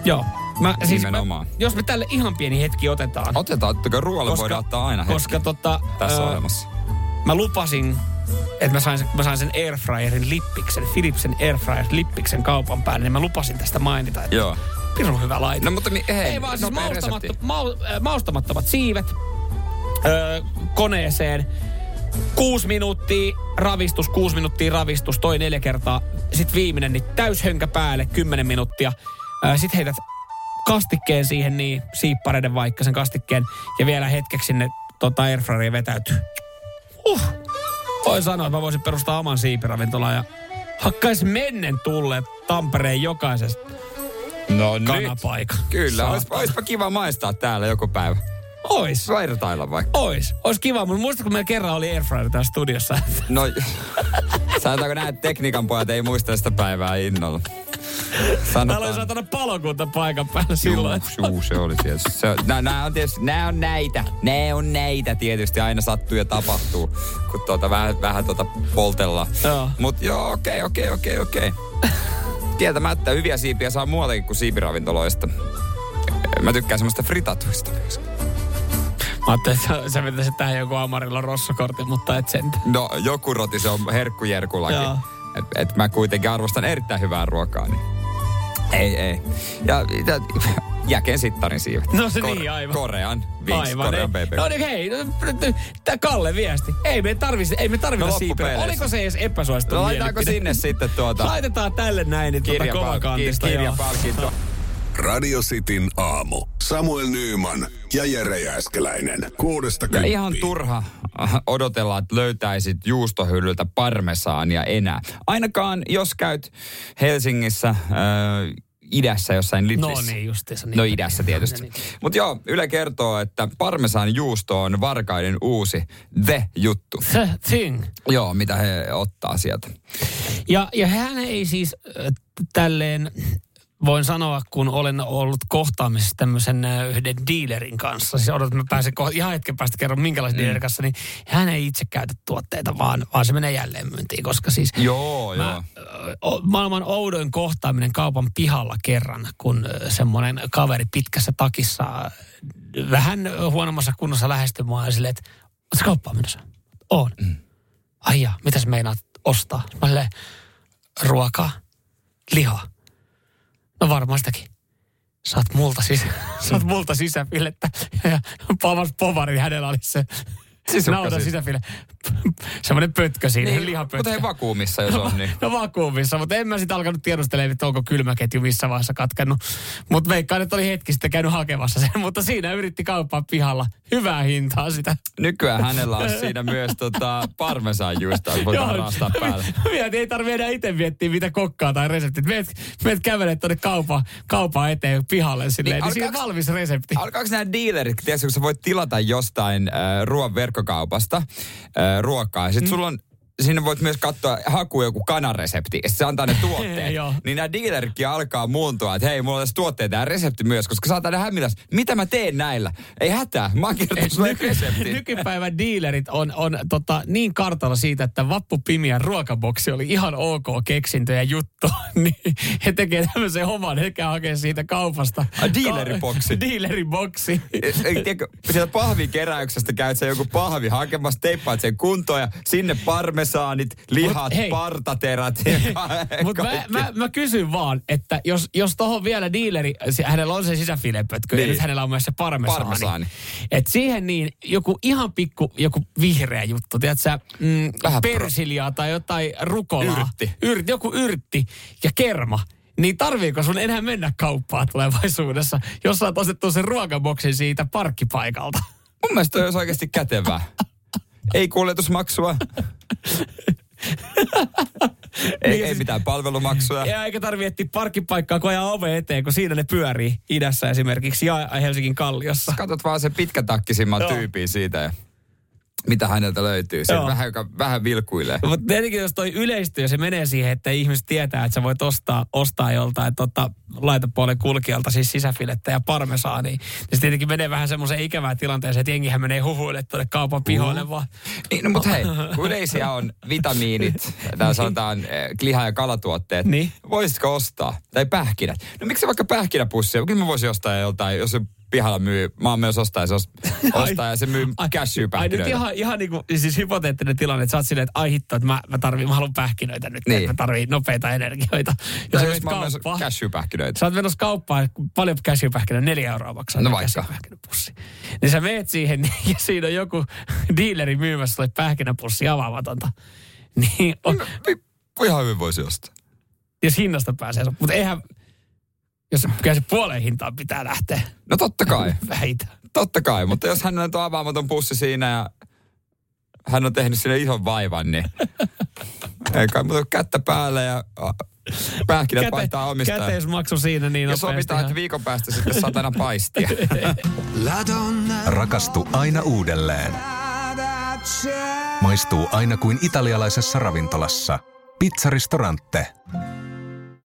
joo. Mä, siis mä, jos me tälle ihan pieni hetki otetaan. Otetaan, että ruoalle voidaan ottaa aina hetki koska tota, tässä ö, ohjelmassa. mä lupasin, että mä sain, sen- mä sain sen airfryerin lippiksen, Philipsen airfryer lippiksen kaupan päälle, niin mä lupasin tästä mainita, että Joo. pirun hyvä laite. No mutta mi, hei, Ei vaan siis maustamatto, mau, äh, maustamattomat siivet öö, koneeseen. Kuusi minuuttia ravistus, kuusi minuuttia ravistus, toi neljä kertaa. Sitten viimeinen, niin täyshönkä päälle, kymmenen minuuttia. Öö, Sitten heität kastikkeen siihen, niin siippareiden vaikka sen kastikkeen. Ja vielä hetkeksi sinne tota airfryeriin vetäytyy. Uh, voi sanoa, että mä voisin perustaa oman siipiravintolan ja hakkais mennen tulleet Tampereen jokaisesta No nyt. kanapaikan. Kyllä, ois, oispa kiva maistaa täällä joku päivä. Ois. Vertailla vaikka. Ois. Ois kiva, mutta muistatko, kun meillä kerran oli airfryer täällä studiossa? No, sanotaanko näin, että tekniikan pojat ei muista sitä päivää innolla. Täällä oli Sanotaan. saatana palokunta paikan päällä silloin. Juu, juu, se oli tietysti. Se, nää, nää, on tietysti, nää on näitä. Nää on näitä tietysti. Aina sattuu ja tapahtuu, kun tuota, vähän, vähän tuota poltellaan. Joo. Mut joo, okei, okei, okei, okei. Tietämättä hyviä siipiä saa muualtakin kuin siipiravintoloista. Mä tykkään semmoista fritatuista myös. Mä ajattelin, että sä- vetäisit tähän joku Amarilla rossokortin, mutta et sen. No, joku roti, se on herkkujerkulaki. Joo. Et, et mä kuitenkin arvostan erittäin hyvää ruokaa, niin ei, ei. Ja, ja jäken sittarin siivet. No se niin, aivan. Korean Wings, Aivan. Korean ei. No niin, hei, tää Kalle viesti. Ei me tarvitse, ei me tarvita No siipeä. loppupeleissä. Oliko se edes epäsuosittu No laitetaanko mielipide? sinne sitten tuota Laitetaan tälle näin, niin tuota kovakantista. No. kirjapalkinto? Radio Cityn aamu. Samuel Nyyman ja Jere Jääskeläinen. Kuudesta Ja ihan turha äh, odotella, että löytäisit juustohyllyltä parmesaania enää. Ainakaan jos käyt Helsingissä äh, idässä jossain Lidlissä. No niin, justiinsa. Niin. No idässä tietysti. Niin. Mutta joo, Yle kertoo, että parmesan juusto on varkaiden uusi the-juttu. The thing. Joo, mitä he ottaa sieltä. Ja, ja hän ei siis äh, tälleen voin sanoa, kun olen ollut kohtaamisessa tämmöisen yhden dealerin kanssa, siis odotan, että mä pääsen kohta, ihan hetken päästä kerron minkälaisen mm. dealerin kanssa, niin hän ei itse käytä tuotteita, vaan, vaan se menee jälleen myyntiin, koska siis Joo, mä, joo. maailman oudoin kohtaaminen kaupan pihalla kerran, kun semmoinen kaveri pitkässä takissa vähän huonommassa kunnossa lähestyi mua ja silleen, että ootko kauppaan menossa? On. Mm. Ai jaa, mitäs meinaat ostaa? Mä ruokaa, lihaa. No varmaan sitäkin. Saat multa, sis- saat multa sisäfilettä. Ja Pavas Povari, hänellä oli se Naudan siis. sisäfile. Semmoinen pötkö siinä, niin, lihapötkö. Mutta hei vakuumissa, jos on, niin. No vakuumissa, mutta en mä sitten alkanut tiedustelemaan, että onko kylmäketju missä vaiheessa katkennut. Mutta veikkaan, että oli hetki sitten käynyt hakemassa sen, mutta siinä yritti kauppaa pihalla. Hyvää hintaa sitä. Nykyään hänellä on siinä myös tota, parmesanjuusta, että voi vähän raastaa päälle. Mietin, ei tarvitse enää itse miettiä, mitä kokkaa tai reseptit. Meet, meet kävelet tuonne kaupan, kaupan eteen pihalle silleen, niin, niin siinä on alkaaks- valmis resepti. Alkaako nämä dealerit, tiedätkö, kun sä voit tilata jostain äh, ruoan verkkokaupasta äh, ruokaa, ja sit mm. sulla on Sinne voit myös katsoa, hakua joku kanaresepti, ja se antaa ne tuotteet. Niin nämä dealeritkin alkaa muuntua, että hei, mulla on tässä tuotteita ja resepti myös, koska saattaa ne hämilläs. Mitä mä teen näillä? Ei hätää, mä oon sulle reseptin. Nykypäivän dealerit on, on tota, niin kartalla siitä, että vappupimiän ruokaboksi oli ihan ok keksintö ja juttu. niin he tekee tämmöisen oman, he käy hakemaan siitä kaupasta. Ai, dealeriboksi. Dealeriboksi. Ei, tiedätkö, sieltä pahvikeräyksestä käyt sä joku pahvi hakemassa, teippaat sen kuntoon ja sinne parmesaanit, lihat, Mut hei. partaterät Mutta mä, mä, mä, kysyn vaan, että jos, jos tohon vielä dealeri, hänellä on se sisäfilepötkö, niin. ja nyt hänellä on myös se parmesaani. Parmesaani. Et siihen niin joku ihan pikku, joku vihreä juttu, tiedätkö sä, mm, Vähän pro- persiliaa tai jotain rukolaa. Yrtti. Yrtti. Joku yrtti ja kerma. Niin tarviiko sun enää mennä kauppaan tulevaisuudessa, jos sä oot ostettu sen ruokaboksin siitä parkkipaikalta? Mun mielestä toi olisi oikeasti kätevää. Ei kuljetusmaksua. ei, Niin, ei siis- mitään palvelumaksuja. Ja eikä tarvi etsiä parkkipaikkaa, kun ajaa ove eteen, kun siinä ne pyörii idässä esimerkiksi ja Helsingin Kalliossa. Katot vaan sen pitkätakkisimman tyypin siitä ja mitä häneltä löytyy. Se vähän, joka vähän vilkuilee. Mutta tietenkin jos toi yleistyy se menee siihen, että ihmiset tietää, että sä voit ostaa, ostaa joltain tota, laitapuolen kulkijalta siis sisäfilettä ja parmesaania, niin se tietenkin menee vähän semmoiseen ikävään tilanteeseen, että jengihän menee huhuille tuonne kaupan pihoille vaan. Niin, no, mutta hei, kun yleisiä on vitamiinit, tai sanotaan eh, liha- ja kalatuotteet, Niin. voisitko ostaa? Tai pähkinät. No miksi vaikka pähkinäpussia? Kyllä mä voisin ostaa joltain, jos se pihalla myy, mä oon myös ostaa, ja se os- ostaa ja se myy Ai nyt cashew-pähkinöitä. ihan, ihan niin kuin, siis hypoteettinen tilanne, että sä oot silleen, että ai hitto, että mä, mä, tarviin, mä haluan pähkinöitä nyt, Niin. että mä tarviin nopeita energioita. Ja Tai sä mä oon cashew-pähkinöitä. Sä oot menossa kauppaan, paljon käsipähkinä, neljä euroa maksaa. No vaikka. käsipähkinäpussi. Niin sä meet siihen ja siinä on joku dealeri myymässä sulle pähkinäpussi avaamatonta. Niin, on, No, Ihan hyvin voisi ostaa. jos hinnasta pääsee. Mutta eihän, jos kyllä se puoleen hintaan pitää lähteä. No totta kai. Väitä. Totta kai, mutta jos hän on tuo avaamaton pussi siinä ja hän on tehnyt sinne ison vaivan, niin ei kai muuta kättä päälle ja pähkinät vaihtaa omistaan. Käteismaksu siinä niin Ja sovitaan, että viikon päästä sitten satana paistia. Rakastu aina uudelleen. Maistuu aina kuin italialaisessa ravintolassa. Pizzaristorante.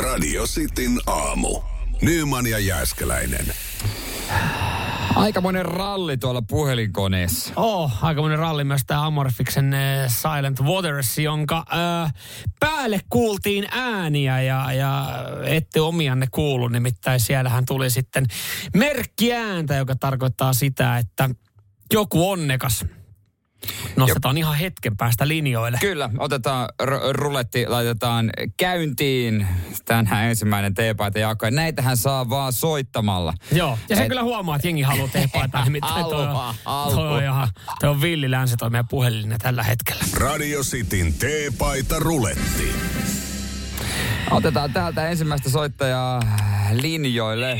Radio Cityn aamu. Nyman ja Jääskeläinen. Aikamoinen ralli tuolla puhelinkoneessa. Oh, aikamoinen ralli myös tämä Amorfiksen äh, Silent Waters, jonka äh, päälle kuultiin ääniä ja, ja ette omianne kuulu. Nimittäin siellähän tuli sitten merkkiääntä, joka tarkoittaa sitä, että joku onnekas Nostetaan ihan hetken päästä linjoille. Kyllä, otetaan r- ruletti, laitetaan käyntiin. Tänään ensimmäinen teepaita jako. Ja näitähän saa vaan soittamalla. Joo, ja se Et- kyllä huomaa, että jengi haluaa teepaitaa. Nimittäin toi, on- toi, on ihan, toi on villi länsi toi meidän puhelinne tällä hetkellä. Radio Cityn teepaita ruletti. Otetaan täältä ensimmäistä soittajaa linjoille.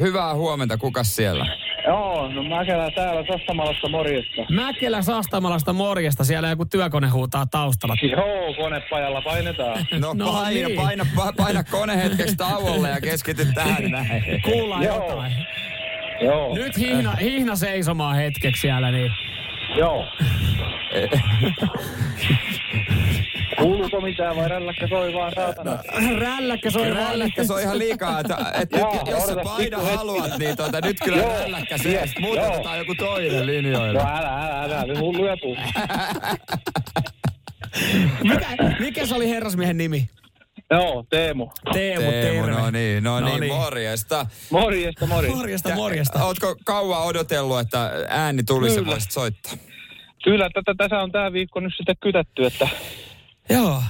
Hyvää huomenta, kukas siellä? Joo, no Mäkelä täällä Sastamalassa morjesta. Mäkelä Sastamalasta morjesta, siellä joku työkone huutaa taustalla. Joo, konepajalla painetaan. No, No paina, niin. paina, paina, paina kone hetkeksi tauolle ja keskity tähän näin. Kuullaan Joo. jotain. Joo, Nyt hihna, hihna seisomaan hetkeksi siellä, niin joo. Kuuluuko mitään vai rälläkkä soi vaan saatana? rälläkkä soi vaan. Rälläkkä se on ihan liikaa, että, että Joo, nyt, jos sä paina pikku hetki. haluat, niin tuota, nyt kyllä Joo, rälläkkä se, yes, muuten joo. otetaan joku toinen No linjoille. älä, älä, älä, nyt hulluja tuu. Mikä, mikä se oli herrasmiehen nimi? Joo, Teemu. Teemu, Teemu, terve. no niin, no, No niin, niin. morjesta. Morjesta, morjesta. Morjesta, morjesta. Ootko kauan odotellut, että ääni tulisi ja voisit soittaa? Kyllä, tätä, tässä on tää viikko nyt sitten kytätty, että Joo.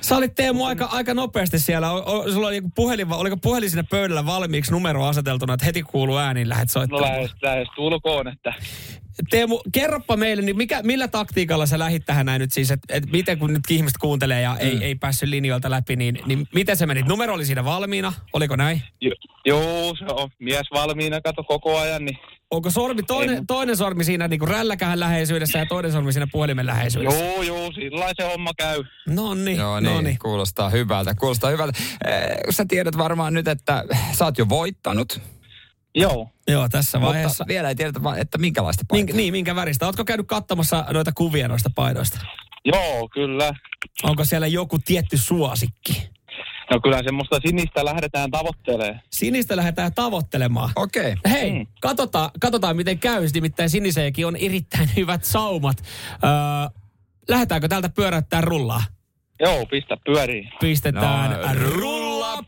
Sä olit Teemu aika, aika nopeasti siellä. O, o, sulla oli joku puhelin, oliko puhelin siinä pöydällä valmiiksi numero aseteltuna, että heti kuuluu ääniin lähdet no soittamaan? lähes, lähes tulkoon, että Teemu, kerropa meille, niin mikä, millä taktiikalla sä lähit tähän näin nyt siis, että et miten kun nyt ihmiset kuuntelee ja ei, ei päässyt linjoilta läpi, niin, niin miten se menit? Numero oli siinä valmiina, oliko näin? jo, joo, se on mies valmiina, kato koko ajan, niin Onko sormi, toinen, toinen sormi siinä niin kuin rälläkähän läheisyydessä ja toinen sormi siinä puhelimen läheisyydessä? joo, joo, sillä se homma käy. No niin, Joo, no niin, niin. kuulostaa hyvältä, kuulostaa hyvältä. Eh, sä tiedät varmaan nyt, että sä oot jo voittanut, Joo, Joo, tässä vaiheessa. mutta vielä ei tiedetä, että minkälaista Mink, paitaa. niin, minkä väristä? Ootko käynyt katsomassa noita kuvia noista paidoista? joo, kyllä. Onko siellä joku tietty suosikki? No kyllä semmoista sinistä lähdetään tavoittelemaan. Sinistä lähdetään tavoittelemaan. Okei. Okay. Hei, Mm. katsotaan, katsotaan miten käy. Nimittäin Siniseekin on erittäin hyvät saumat. Öö, lähdetäänkö täältä pyöräyttää rullaa? Joo, pistä pyöriin. Pistetään No, rulla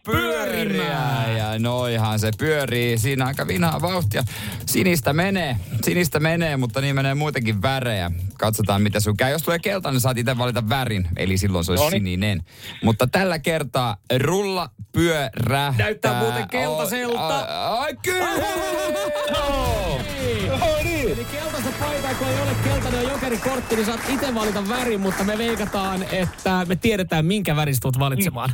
pyörimään. Ja noihan se pyörii siinä aika vinhaa vauhtia. Sinistä menee, sinistä menee, mutta niin menee muitakin värejä. Katsotaan mitä sun käy. Jos tulee keltainen, saat itse valita värin, eli silloin se olisi Noniin. sininen. Mutta tällä kertaa rulla pyörähtää. Näyttää muuten keltaiselta. Ai, kyllä! Joo, niin. Eli keltaista paitaa, kun ei ole keltainen ja jokerikortti, niin saat itse valita värin, mutta me veikataan, että me tiedetään, minkä värin tulet valitsemaan.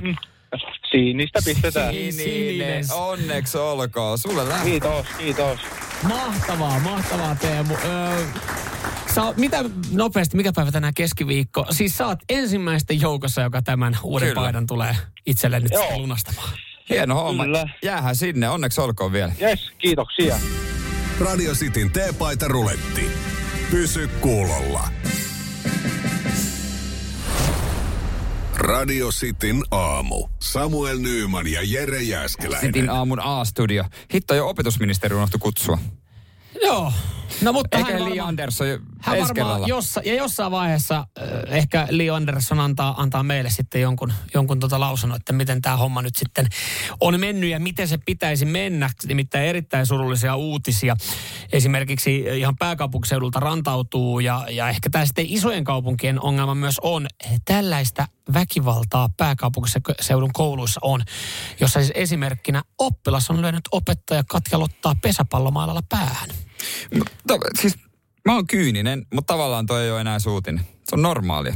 Sinistä pistetään. Sininen. Onneksi olkoon. Sulle lähtee. Kiitos, kiitos. Mahtavaa, mahtavaa Teemu. Öö, sä, oot- mitä nopeasti, mikä päivä tänään keskiviikko? Siis sä oot ensimmäisten joukossa, joka tämän uuden Kyllä. paidan tulee itselle nyt Joo. lunastamaan. Hieno homma. Kyllä. Jäähän sinne, onneksi olkoon vielä. Yes, kiitoksia. Radio Cityn teepaita ruletti. Pysy kuulolla. Radio Cityn aamu. Samuel Nyyman ja Jere Jäskeläinen. Sitin aamun A-studio. Hitto jo opetusministeri unohtui kutsua. Joo. No mutta Eikä hän Li varmaan, Andersson jo hän varmaan jossa, ja jossain vaiheessa äh, ehkä Leo Andersson antaa, antaa meille sitten jonkun, jonkun tota lausunnon, että miten tämä homma nyt sitten on mennyt ja miten se pitäisi mennä. Nimittäin erittäin surullisia uutisia. Esimerkiksi ihan pääkaupunkiseudulta rantautuu ja, ja ehkä tämä sitten isojen kaupunkien ongelma myös on. Tällaista väkivaltaa pääkaupunkiseudun kouluissa on, jossa siis esimerkkinä oppilas on löynyt opettaja katjalottaa pesäpallomailalla päähän. Mutta siis mä oon kyyninen, mutta tavallaan toi ei ole enää suutinen. Se on normaalia.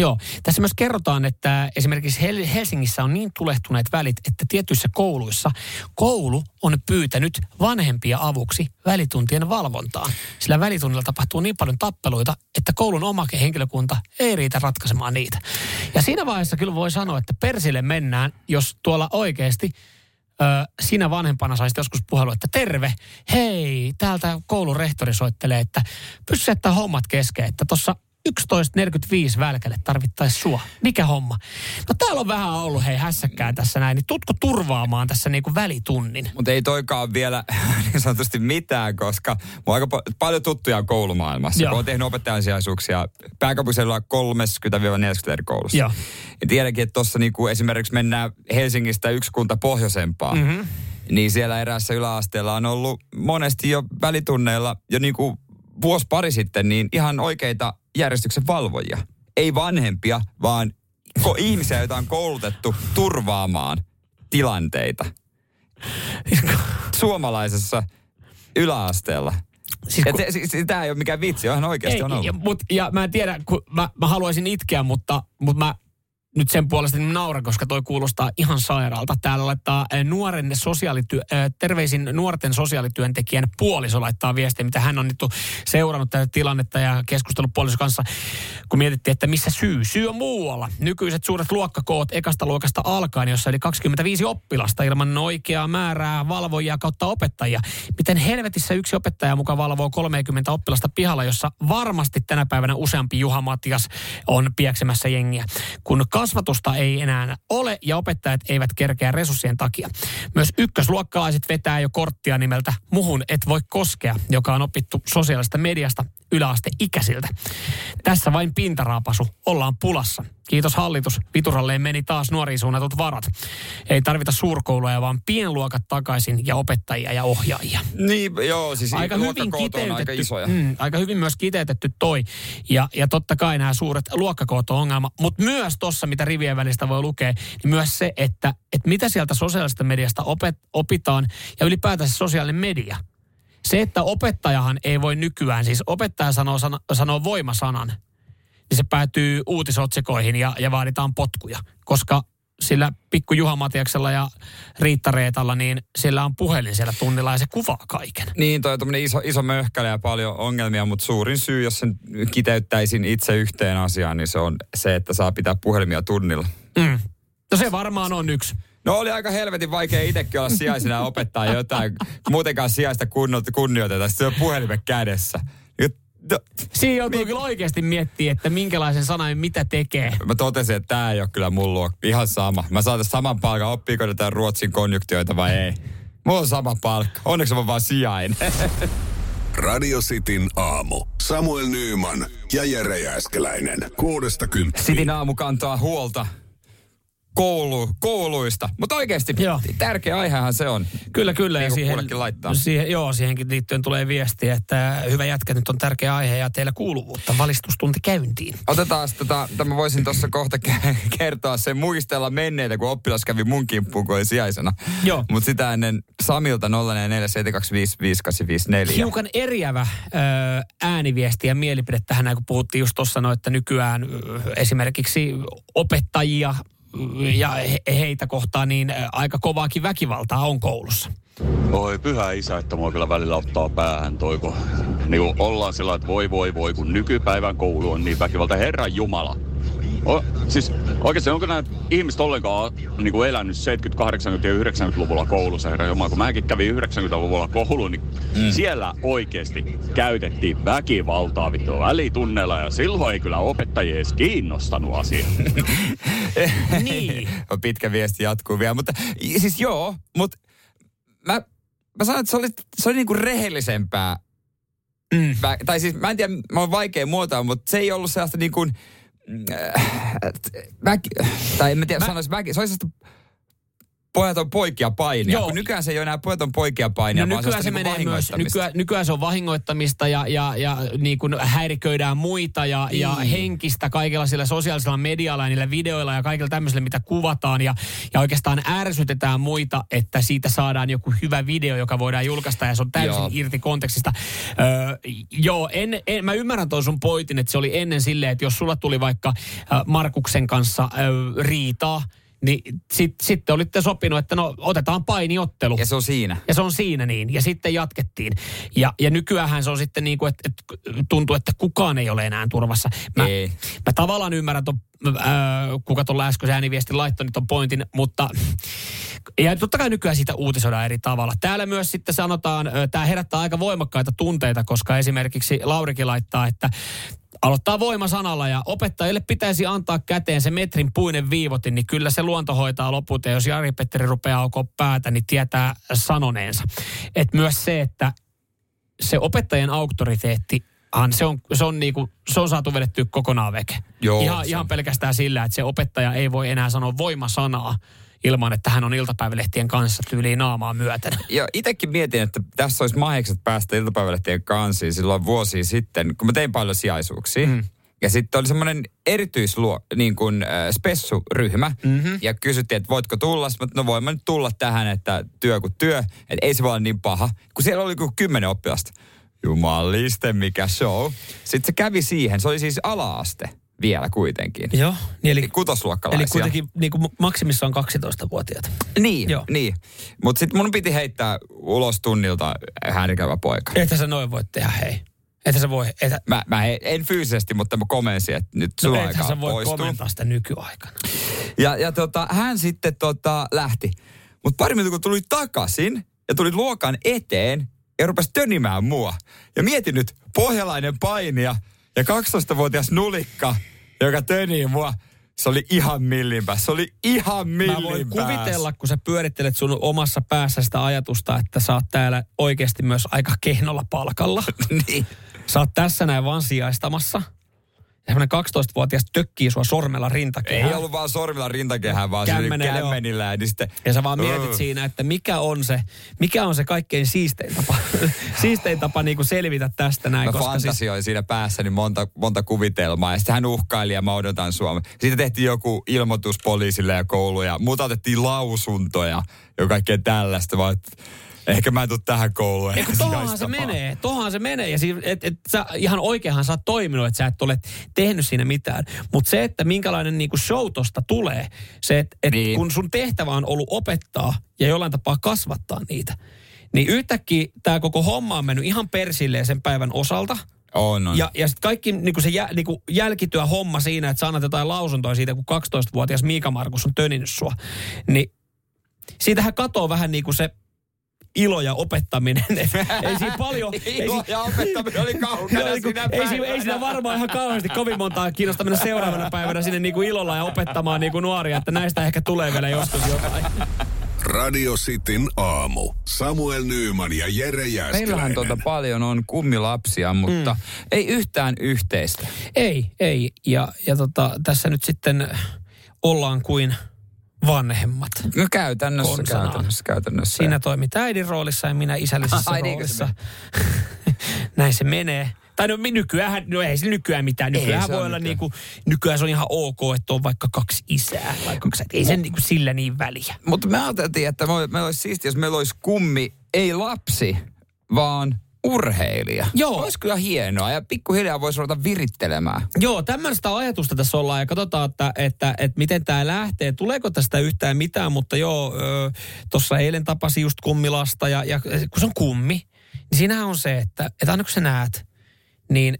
Joo, tässä myös kerrotaan, että esimerkiksi Hel- Helsingissä on niin tulehtuneet välit, että tietyissä kouluissa koulu on pyytänyt vanhempia avuksi välituntien valvontaan. Sillä välitunnilla tapahtuu niin paljon tappeluita, että koulun oma henkilökunta ei riitä ratkaisemaan niitä. Ja siinä vaiheessa kyllä voi sanoa, että persille mennään, jos tuolla oikeasti ö, sinä vanhempana saisit joskus puhelua, että terve, hei, täältä koulun rehtori soittelee, että jättää hommat kesken, että tuossa 11.45 välkälle tarvittaisi sua. Mikä homma? No täällä on vähän ollut hei hässäkkää tässä näin, niin tutko turvaamaan tässä niinku välitunnin? Mutta ei toikaan vielä niin sanotusti mitään, koska mulla on aika pa- paljon tuttuja koulumaailmassa. Joo. Kun on tehnyt opettajansijaisuuksia pääkaupunkiseudulla 30-40 eri koulussa. Joo. Ja tiedänkin, että tuossa niinku esimerkiksi mennään Helsingistä yksi kunta pohjoisempaa. Mm-hmm. Niin siellä eräässä yläasteella on ollut monesti jo välitunneilla jo niinku vuosi pari sitten niin ihan oikeita järjestyksen valvojia. Ei vanhempia, vaan ko- ihmisiä, joita on koulutettu turvaamaan tilanteita. Suomalaisessa yläasteella. Siis kun- se, siis, tämä ei ole mikään vitsi, ihan oikeasti Ei, on ollut. ja, mut, ja mä en tiedä, kun mä, mä haluaisin itkeä, mutta, mutta mä nyt sen puolesta niin nauran, koska toi kuulostaa ihan sairaalta. Täällä laittaa eh, nuoren sosiaalityö, eh, terveisin nuorten sosiaalityöntekijän puoliso laittaa viestiä, mitä hän on nyt seurannut tätä tilannetta ja keskustellut puolison kanssa, kun mietittiin, että missä syy. Syy on muualla. Nykyiset suuret luokkakoot ekasta luokasta alkaen, jossa oli 25 oppilasta ilman oikeaa määrää valvojia kautta opettajia. Miten helvetissä yksi opettaja mukaan valvoo 30 oppilasta pihalla, jossa varmasti tänä päivänä useampi Juha Matias on pieksemässä jengiä. Kun kasvatusta ei enää ole ja opettajat eivät kerkeä resurssien takia. Myös ykkösluokkalaiset vetää jo korttia nimeltä Muhun et voi koskea, joka on opittu sosiaalista mediasta yläasteikäisiltä. Tässä vain pintaraapasu. Ollaan pulassa. Kiitos hallitus. Vituralleen meni taas nuoriin suunnatut varat. Ei tarvita suurkouluja, vaan pienluokat takaisin ja opettajia ja ohjaajia. Niin, joo, siis Aika hyvin on aika kiteytetty, isoja. Mm, aika hyvin myös kiteytetty toi. Ja, ja totta kai nämä suuret luokkakoot on ongelma. Mutta myös tuossa, mitä rivien välistä voi lukea, niin myös se, että, että mitä sieltä sosiaalisesta mediasta opet, opitaan ja ylipäätään se sosiaalinen media. Se, että opettajahan ei voi nykyään, siis opettaja sanoo, sano, sanoo voimasanan, niin se päätyy uutisotsikoihin ja, ja vaaditaan potkuja. Koska sillä pikku Juha Matiaksella ja Riitta Reetalla, niin sillä on puhelin siellä tunnilla ja se kuvaa kaiken. Niin, toi on iso, iso möhkäle ja paljon ongelmia, mutta suurin syy, jos sen kiteyttäisin itse yhteen asiaan, niin se on se, että saa pitää puhelimia tunnilla. Mm. No se varmaan on yksi. No oli aika helvetin vaikea itsekin olla sijaisena ja opettaa jotain, muutenkaan sijaista kunnioit- kunnioitetaan. Sitten se on puhelimen kädessä. No, Siinä joutuu kyllä oikeasti miettiä, että minkälaisen sanan ja mitä tekee. Mä totesin, että tämä ei ole kyllä mun luo. Ihan sama. Mä saan tästä saman palkan. Oppiiko tämän Ruotsin konjunktioita vai ei? Mulla on sama palkka. Onneksi mä vaan sijainen. Radio Cityn aamu. Samuel Nyyman ja Jere Jääskeläinen. Kuudesta kymppiin. Sitin aamu kantaa huolta koulu, kouluista. Mutta oikeasti Joo. tärkeä aihehan se on. Kyllä, kyllä. Niin ja siihen, laittaa. siihen, joo, siihenkin liittyen tulee viestiä, että hyvä jätkä, nyt on tärkeä aihe ja teillä kuuluvuutta. Valistustunti käyntiin. Otetaan tota, tämä voisin tuossa kohta ke- kertoa sen muistella menneitä, kun oppilas kävi mun kimppuun, kun oli sijaisena. Joo. Mutta sitä ennen Samilta 0447255854. Hiukan eriävä ö, ääniviesti ja mielipide tähän, kun puhuttiin just tuossa, no, että nykyään ö, esimerkiksi opettajia ja he, heitä kohtaan, niin aika kovaakin väkivaltaa on koulussa. Oi pyhä isä, että mua kyllä välillä ottaa päähän toi, kun niin ollaan sillä että voi voi voi, kun nykypäivän koulu on niin väkivalta. Herran Jumala. O, siis oikeasti onko nämä ihmiset ollenkaan niin kuin elänyt 70, 80 ja 90-luvulla koulussa, herra Jumala? Kun mäkin kävin 90-luvulla kouluun, niin mm. siellä oikeasti käytettiin väkivaltaa vittu välitunneilla ja silloin ei kyllä opettajia edes kiinnostanut asia. niin. Pitkä viesti jatkuu vielä, mutta siis joo, mutta mä, mä sanon, että se oli, se oli niinku rehellisempää. Mm. Vä, tai siis mä en tiedä, mä oon vaikea muotoa, mutta se ei ollut sellaista niin kuin, äh, väki, tai en mä tiedä, mä... sanoisi väki, se oli sellaista pojaton poikia painia, Joo. kun nykyään se ei ole enää pojaton poikia painia, No vaan nykyään se sellaista menee myös, nykyään, nykyään se on vahingoittamista ja, ja, ja niin kuin häiriköidään muita ja, Niin. ja henkistä kaikilla sillä sosiaalisella medialla ja niillä videoilla ja kaikilla tämmöisillä, mitä kuvataan ja, ja oikeastaan ärsytetään muita, että siitä saadaan joku hyvä video, joka voidaan julkaista ja se on täysin Joo. irti kontekstista. Öö, joo, en, en, mä ymmärrän tuon sun pointin, että se oli ennen silleen, että jos sulla tuli vaikka äh, Markuksen kanssa äh, riitaa, niin sitten sit olitte sopinut, että no otetaan painiottelu. Ja se on siinä. Ja se on siinä niin. Ja sitten jatkettiin. Ja, ja nykyään se on sitten niin kuin, että, että tuntuu, että kukaan ei ole enää turvassa. Mä, Ei. mä tavallaan ymmärrän ton, äh, kuka tuolla äsken ääniviestin laittoi, niin ton pointin, mutta ja totta kai nykyään siitä uutisoidaan eri tavalla. Täällä myös sitten sanotaan, tämä herättää aika voimakkaita tunteita, koska esimerkiksi Laurikin laittaa, että aloittaa voimasanalla ja opettajille pitäisi antaa käteen se metrin puinen viivotin, niin kyllä se luonto hoitaa loput. Ja jos Jari-Petteri rupeaa aukoa päätä, niin tietää sanoneensa. Et myös se, että se opettajan auktoriteetti, se on, se, on niinku, se on saatu vedettyä kokonaan veke. Joo, ihan, ihan pelkästään sillä, että se opettaja ei voi enää sanoa voimasanaa. Ilman, että hän on iltapäivälehtien kanssa tyyliin naamaa myöten. Ja itsekin mietin, että tässä olisi mahikset päästä iltapäivälehtien kansiin silloin vuosia sitten, kun mä tein paljon sijaisuuksia. Mm. Ja sitten oli semmoinen erityisluo, niin kuin äh, spessuryhmä. Mm-hmm. Ja kysyttiin, että voitko tulla. Sitten, no voin mä nyt tulla tähän, että työ kuin työ. Että ei se voi olla niin paha. Kun siellä oli kuin kymmenen oppilasta. Jumaliste, mikä show. Sitten se kävi siihen. Se oli siis ala-aste vielä kuitenkin. Joo. Niin eli, Kutosluokkalaisia. eli kuitenkin niin kuin maksimissaan 12-vuotiaat. Niin, Joo. niin. Mutta sitten mun piti heittää ulos tunnilta härkävä poika. Että sä noin voit tehdä, hei. Että sä voi... Että... Mä, mä he, en fyysisesti, mutta mä komensin, että nyt No sulla ethän aikaa sä voi poistua. komentaa sitä nykyaikana. Ja, ja tota, hän sitten tota, lähti. Mutta pari minuuttia kun tuli takaisin ja tuli luokan eteen ja rupesi tönimään mua. Ja mietin nyt, pohjalainen painija ja 12-vuotias nulikka, joka tönii mua. Se oli ihan millinpää. Se oli ihan Mä millinpää. voin kuvitella, kun sä pyörittelet sun omassa päässä sitä ajatusta, että sä oot täällä oikeasti myös aika kehnolla palkalla. niin. Sä oot tässä näin vaan sijaistamassa. Semmoinen 12-vuotias tökkii sua sormella rintakehään. Ei ollut vaan sormilla rintakehää, vaan Kämmenellä, kämmenillä. Niin sitten, Ja sä vaan mietit Öö. siinä, että mikä on se, mikä on se kaikkein siistein tapa, siistein tapa niin kuin selvitä tästä näin. Mä koska fantasioin siinä päässäni monta, monta kuvitelmaa. Ja sitten hän uhkaili ja mä odotan Suomea. Siitä tehtiin joku ilmoitus poliisille ja kouluun ja muuta otettiin lausuntoja ja kaikkea tällaista. Vaan, että ehkä mä en tuu tähän kouluun. Ei kun tohahan se menee, tohahan se menee. Ja siis, et, et sä, ihan oikeahan sä oot toiminut, että sä et ole tehnyt siinä mitään. Mutta se, että minkälainen niinku show tosta tulee, se, että et niin. kun sun tehtävä on ollut opettaa ja jollain tapaa kasvattaa niitä, niin yhtäkkiä tämä koko homma on mennyt ihan persilleen sen päivän osalta. On, on. Ja, ja sitten kaikki niinku se jä, niinku jälkityö homma siinä, että sä annat jotain lausuntoja siitä, kun 12-vuotias Miika Markus on töninyt sua. Niin siitähän katoo vähän niin kuin se ilo ja opettaminen. ei siinä paljon... ei Ilo si- ja opettaminen oli kaukana niinku, sinä ei, siinä, ei siinä varmaan ihan kauheasti kovin montaa kiinnosta mennä seuraavana päivänä sinne niinku ilolla ja opettamaan niinku nuoria, että näistä ehkä tulee vielä joskus jotain. Radio Cityn aamu. Samuel Nyyman ja Jere Meillähän Jääskeläinen. tuota paljon on kummilapsia, mutta mm. ei yhtään yhteistä. Ei, ei. Ja, ja tota, tässä nyt sitten ollaan kuin vanhemmat. No käytännössä, Konsanaan. käytännössä, käytännössä. Siinä toimit äidin roolissa ja minä isällisessä Ai, niinkö se roolissa. Näin se menee. Tai no nykyään, no ei se nykyään mitään. Ei Nykyään se voi olla nykyään. niinku, nykyään se on ihan ok, että on vaikka kaksi isää. Vaikka kaksi, ei sen niinku sillä niin väliä. Mutta me ajateltiin, että me, meillä olisi siistiä, jos meillä olisi kummi, ei lapsi, vaan urheilija. Joo. Olisi kyllä hienoa ja pikkuhiljaa voisi ruveta virittelemään. Joo, tämmöistä ajatusta tässä ollaan ja katsotaan, että, että, että miten tämä lähtee. Tuleeko tästä yhtään mitään, mutta joo, tuossa eilen tapasi just kummilasta ja, ja kun se on kummi, niin siinähän on se, että, että aina kun sä näet, niin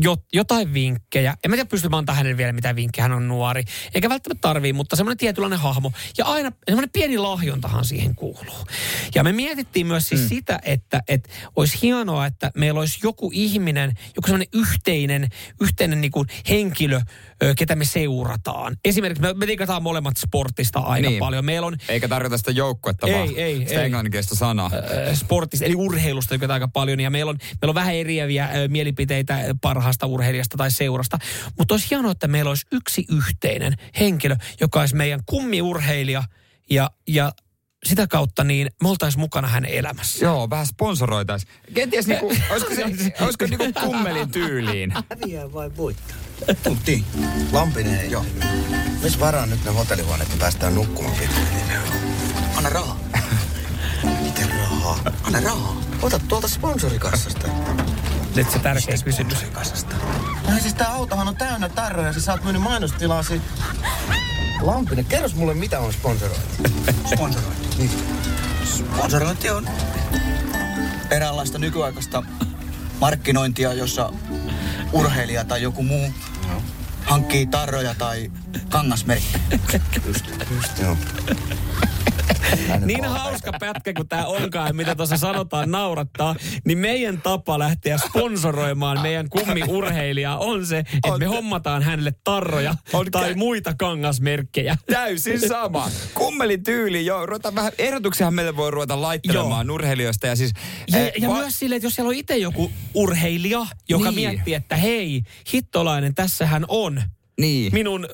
jo, jotain vinkkejä. En mä tiedä, pysty mä antaa hänelle vielä mitään vinkkejä, hän on nuori. Eikä välttämättä tarvii, mutta semmoinen tietynlainen hahmo. Ja aina semmoinen pieni lahjontahan siihen kuuluu. Ja me mietittiin myös siis mm. sitä, että, että olisi hienoa, että meillä olisi joku ihminen, joku semmoinen yhteinen, yhteinen niin kuin henkilö, ketä me seurataan. Esimerkiksi me, me tikataan molemmat sportista aika Niin. paljon. Meillä on Eikä tarkoita sitä joukkuetta, Ei, vaan ei, sitä ei. englanninkielistä sanaa. sportista, eli urheilusta aika paljon. Ja meillä on, meillä on vähän eriäviä mielipiteitä ö, parhaasta urheilijasta tai seurasta. Mutta olisi hienoa, että meillä olisi yksi yhteinen henkilö, joka olisi meidän kummiurheilija ja, ja sitä kautta niin me oltaisiin mukana hänen elämässä. Joo, vähän sponsoroitaisiin. Kenties niinku, olisiko, se, olisiko niinku kummelin tyyliin? Häviää vai voittaa? Tutti. Lampinen. Joo. Missä varaan nyt ne hotellihuoneet ja päästään nukkumaan pikkuhiljaa? Anna rahaa. Miten rahaa? Anna rahaa. Ota tuolta sponsorikassasta. Nyt se tärkeä kysymys. Sponsorikassasta. No siis tää autohan on täynnä tarroja, sä saat myynyt mainostilasi. Lampinen, kerros mulle mitä on sponsorointi. sponsorointi? Niin. Sponsorointi on eräänlaista nykyaikaista markkinointia, jossa urheilija tai joku muu hankkii tarroja tai kangasmerkkejä. Just, just, joo. Niin hauska pätkä kuin tämä onkaan, mitä tuossa sanotaan naurattaa, niin meidän tapa lähteä sponsoroimaan meidän kummiurheilijaa on se, että me hommataan hänelle tarroja tai muita kangasmerkkejä. Täysin sama. Kummelin tyyli, joo. Ruvetaan vähän, ehdotuksiahan meille voi ruveta laittelemaan urheilijoista. Ja, siis, Ja, eh, ja va- myös silleen, että jos siellä on itse joku urheilija, joka Niin. miettii, että hei, hittolainen, tässähän on niin. minun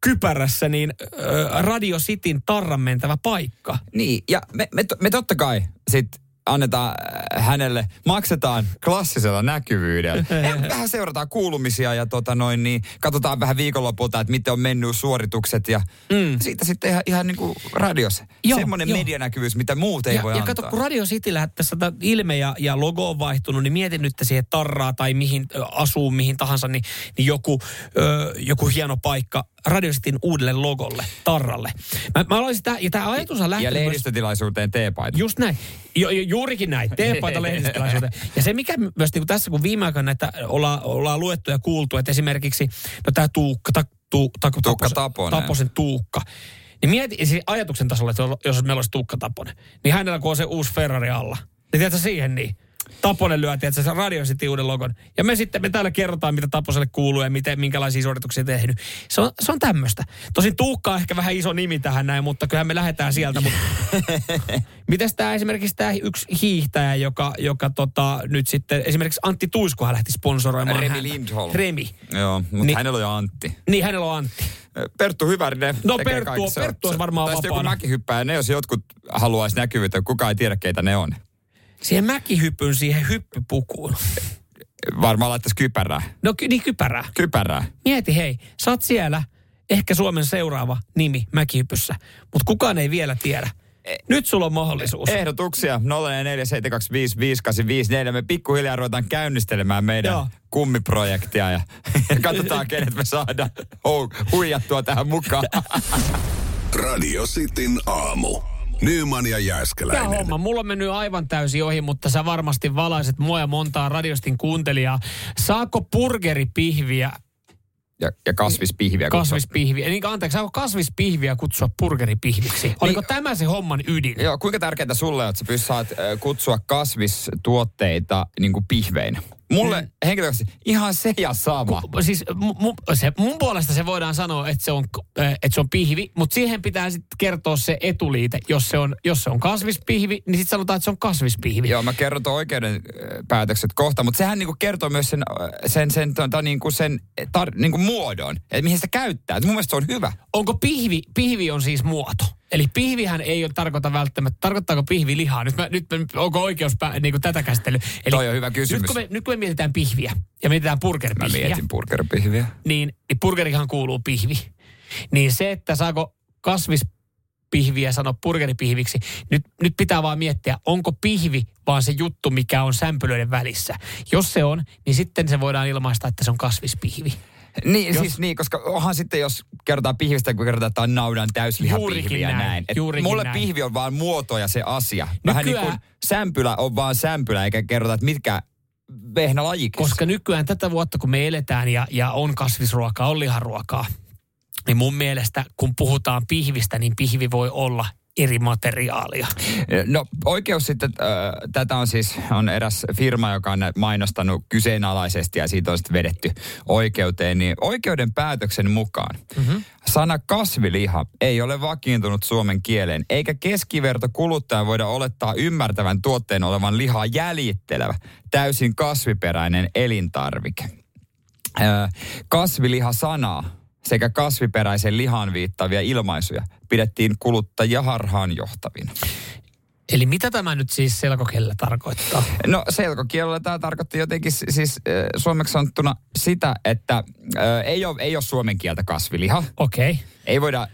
kypärässä, niin ö, Radio Cityn tarran mentävä paikka. Niin, ja me, me, me totta kai sit annetaan äh, hänelle, maksetaan klassisella näkyvyydellä. Ja vähän seurataan kuulumisia ja tota noin, niin katsotaan vähän viikonlopulta, että miten on mennyt suoritukset ja mm. siitä sitten ihan, ihan niin kuin radiossa. Joo, Semmoinen joo. medianäkyvyys, mitä muut ei ja, voi ja antaa. kato, kun Radio Cityllä tässä tää ilme ja, ja logo on vaihtunut, niin mietin nyt siihen tarraa tai mihin asuu, mihin tahansa, niin, niin joku, ö, joku hieno paikka Radio Cityn uudelle logolle, tarralle. Mä, mä aloin sitä, ja tämä ajatus on ja lähtenyt myös- lehdistötilaisuuteen teepaita. Just näin. Jo, jo, juurikin näin. Teepaita lehdistötilaisuuteen. Ja se mikä myös niin kuin tässä, kun viime aikoina näitä ollaan, ollaan luettu ja kuultu, että esimerkiksi no tämä Tuukka, ta, tu, ta, Tuukka Taposen- Taponen. Taposen Tuukka. Niin mieti siis ajatuksen tasolla, että jos meillä olisi Tuukka Taponen, niin hänellä kun on se uusi Ferrari alla, niin tiedätkö siihen niin? Taponen lyö, että se Radio City uuden logon. Ja me sitten me täällä kerrotaan, mitä Taposelle kuuluu ja miten, minkälaisia suorituksia tehnyt. Se on, se on tämmöistä. Tosin Tuukka on ehkä vähän iso nimi tähän näin, mutta kyllähän me lähdetään sieltä. Mutta Mites tämä esimerkiksi tämä yksi hiihtäjä, joka, joka tota, nyt sitten, esimerkiksi Antti Tuiskuhan lähti sponsoroimaan Remi häntä. Lindholm. Remi. Joo, mutta Niin- hänellä on jo Antti. Niin, hänellä on Antti. Perttu Hyvärinen No, Perttu- Perttu olisi varmaan Tai sitten joku vapaana. mäkihyppääjä, ne jos jotkut haluaisi näkyvyyttä, kukaan ei tiedä keitä ne on. Siihen mäkihyppyn, siihen hyppypukuun. Varmaan laittaisi kypärää. No ky- niin kypärää. Kypärää. Mieti hei, sä oot siellä, ehkä Suomen seuraava nimi mäkihypyssä, mutta kukaan ei vielä tiedä. Nyt sulla on mahdollisuus. Ehdotuksia 0447255854. Me pikkuhiljaa ruvetaan käynnistelemään meidän Joo. kummiprojektia ja, ja katsotaan, kenet me saadaan huijattua tähän mukaan. Radio Cityn aamu. Nyman ja Tämä Jääskeläinen. homma, mulla on mennyt aivan täysin ohi, mutta sä varmasti valaiset mua ja montaa radiostin kuuntelijaa. Saako burgeripihviä, Ja, ja kasvispihviä. kasvispihviä, niin anteeksi, saako kasvispihviä kutsua burgeripihviksi? Oliko tämä se homman ydin? Joo, kuinka tärkeää sulle on, että sä pystyt saat äh, kutsua kasvistuotteita niin kuin pihveinä? Mulle mm. henkilökohtaisesti ihan se ja sama. Ku- Siis mu, se, mun puolesta se voidaan sanoa, että se on, äh, että se on pihvi, mutta siihen pitää sitten kertoa se etuliite. Jos se on, jos se on kasvispihvi, niin sitten sanotaan, että se on kasvispihvi. Joo, mä kerron tuon oikeuden äh, päätökset kohta, mutta sehän niinku kertoo myös sen, äh, sen, sen, tota, niinku sen tar, niinku muodon, että mihin sitä käyttää. Et mun mielestä se on hyvä. Onko pihvi, pihvi on siis muoto? Eli pihvihän ei ole tarkoita välttämättä, tarkoittaako pihvi lihaa? Nyt, mä, nyt mä, onko oikeus niin kuin tätä käsittelyä? Eli Toi on hyvä kysymys. Nyt kun, me, nyt kun me mietitään pihviä ja mietitään Mä burgerpihviä, mietin burgerpihviä. niin, niin burgerihan kuuluu pihvi. Niin se, että saako kasvispihviä sanoa burgeripihviksi, nyt, nyt pitää vaan miettiä, onko pihvi vaan se juttu, mikä on sämpylöiden välissä. Jos se on, niin sitten se voidaan ilmaista, että se on kasvispihvi. Niin, Jos- siis niin, koska onhan sitten, jos kerrotaan pihvistä, kun kerrotaan, että on naudan täyslihapihvi ja näin, näin. Et mulle näin. pihvi on vaan muoto ja se asia. Vähän niin kuin sämpylä on vaan sämpylä, eikä kerrota, että mitkä vehnälajikkeessa. Koska nykyään tätä vuotta, kun me eletään ja, ja on kasvisruokaa, on liharuokaa, niin mun mielestä, kun puhutaan pihvistä, niin pihvi voi olla eri materiaalia. No oikeus sitten, äh, tätä on siis, on eräs firma, joka on mainostanut kyseenalaisesti ja siitä on sitten vedetty oikeuteen, niin oikeuden päätöksen mukaan mm-hmm. sana kasviliha ei ole vakiintunut suomen kieleen, eikä keskiverto kuluttaja voida olettaa ymmärtävän tuotteen olevan lihaa jäljittelevä, täysin kasviperäinen elintarvike. Äh, kasviliha-sanaa sekä kasviperäisen lihan viittaavia ilmaisuja pidettiin kuluttajia harhaan johtavina. Eli mitä tämä nyt siis selkokielellä tarkoittaa? No selkokielellä tämä tarkoitti jotenkin si- siis äh, suomeksi sanottuna sitä, että äh, ei, ole, ei ole suomen kieltä kasviliha. Okei. Okay. Ei voida äh,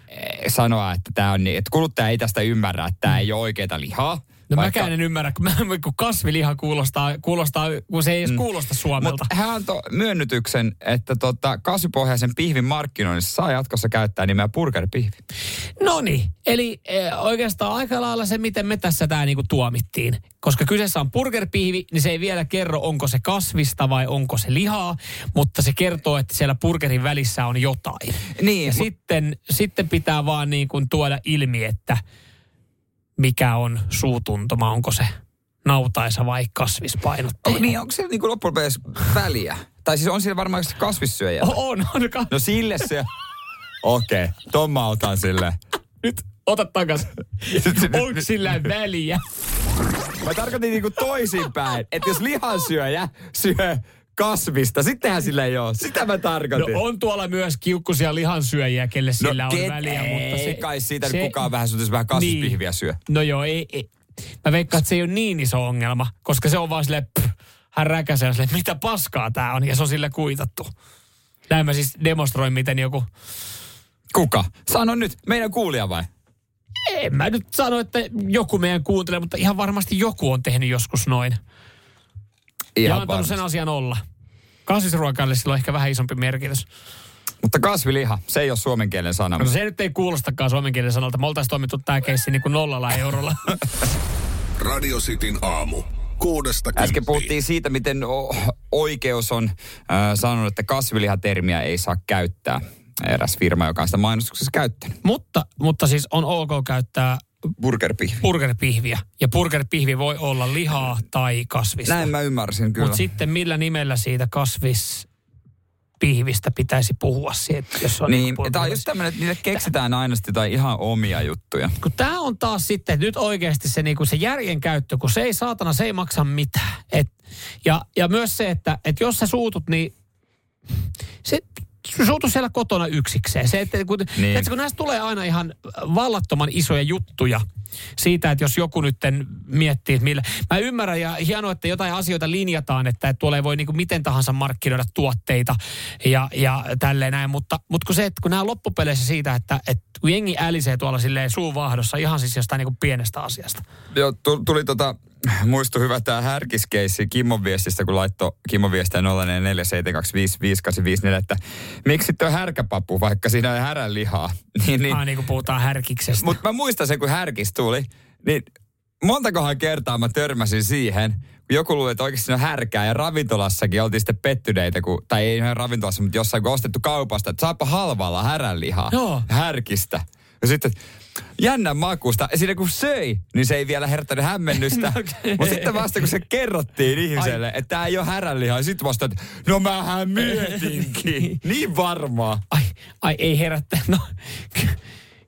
sanoa, että tämä on niin, että kuluttaja ei tästä ymmärrä, että tämä ei ole oikeaa lihaa. No Vaikka... mäkään en ymmärrä, kun, mä, kun kasviliha kuulostaa, kuulostaa, kun se ei edes mm. kuulosta Suomelta. Mutta hän antoi myönnytyksen, että tota, kasvipohjaisen pihvin markkinoinnissa saa jatkossa käyttää nimeä burgerpihvi. No niin, eli e, oikeastaan aika lailla se, miten me tässä tämä niinku tuomittiin. Koska kyseessä on burgerpihvi, niin se ei vielä kerro, onko se kasvista vai onko se lihaa, mutta se kertoo, että siellä burgerin välissä on jotain. Niin, ja mut- sitten, sitten pitää vaan niin kuin tuoda ilmi, että mikä on suutuntuma, onko se nautaisa vai kasvispainotteinen. On, niin, onko siellä niin loppujen väliä? Tai siis on siellä varmaan kasvissyöjä? On, on. on. No sille se... Okei, okay, ton mä otan sille. Nyt ota takas. Onko sillä väliä? Mä tarkoitin niinku toisinpäin, että jos lihansyöjä syö kasvista. Sittenhän sillä ei ole. Sitä mä tarkoitin. No on tuolla myös kiukkusia lihansyöjiä, kelle sillä on ket- väliä, ei, mutta se... kai siitä se, kukaan vähän, jos vähän kasvispihviä niin. syö. No joo, ei, ei. Mä veikkaan, että se ei ole niin iso ongelma, koska se on vaan silleen, pff, hän räkäsee silleen, mitä paskaa tää on, ja se on sille kuitattu. Näin mä siis demonstroin, miten joku... Kuka? Sano nyt, meidän kuulija vai? En mä nyt sano, että joku meidän kuuntelee, mutta ihan varmasti joku on tehnyt joskus noin. Ihan ja antanut varmasti. sen asian olla. Kasvisruokaille sillä on ehkä vähän isompi merkitys. Mutta kasviliha, se ei ole suomen kielen sana. No se nyt ei kuulostakaan suomen kielen sanalta. Me oltaisiin toimittu tämä keissi niin kuin nollalla eurolla. Radio Cityn aamu. Kuudesta Äsken puhuttiin siitä, miten o- oikeus on äh, sanonut, että kasvilihatermiä ei saa käyttää. Eräs firma, joka on sitä mainostuksessa käyttänyt. mutta, mutta siis on ok käyttää Burgerpihvi. burgerpihviä. Ja burgerpihvi voi olla lihaa tai kasvista. Näin mä ymmärsin kyllä. Mutta sitten millä nimellä siitä kasvispihvistä pitäisi puhua siitä, jos on Niin, niinku tämä on just tämmöinen, että niille keksitään aina jotain ihan omia juttuja. kun tämä on taas sitten, nyt oikeasti se, niinku se järjen käyttö, kun se ei saatana, se ei maksa mitään. Et, ja, ja myös se, että et jos sä suutut, niin se suutu siellä kotona yksikseen. Se, että kun, Niin. että kun näistä tulee aina ihan vallattoman isoja juttuja siitä, että jos joku nyt miettii, että millä... Mä ymmärrän ja hienoa, että jotain asioita linjataan, että, että tuolla ei voi niin kuin miten tahansa markkinoida tuotteita ja, ja tälleen näin, mutta, mutta kun se, että kun nämä loppupeleissä siitä, että, että kun jengi älisee tuolla silleen suun vahdossa ihan siis jostain niin kuin pienestä asiasta. Joo, tu- tuli tota, muistu hyvä tämä härkiskeissi Kimmon viestistä, kun laittoi Kimmon viestiä 0447255854, että miksi tuo härkäpapu, vaikka siinä ei härän lihaa. niin, niin, Ah, niin kuin puhutaan härkiksestä. Mutta mä muistan sen, kun härkis tuli, niin montakohan kertaa mä törmäsin siihen, kun joku luuli, että oikeasti siinä on härkää ja ravintolassakin oltiin sitten pettyneitä, kun, tai ei ihan ravintolassa, mutta jossain kun ostettu kaupasta, että saapa halvalla häränlihaa Joo. härkistä. Ja sitten jännän makusta. Ja siinä kun söi, niin se ei vielä herättänyt hämmennystä. Okei. Mutta sitten vasta kun se kerrottiin ihmiselle, että tämä ei ole häränlihaa, ja sitten vasta, että no mähän mietinkin. niin varmaa. Ai, ai ei herättä. No,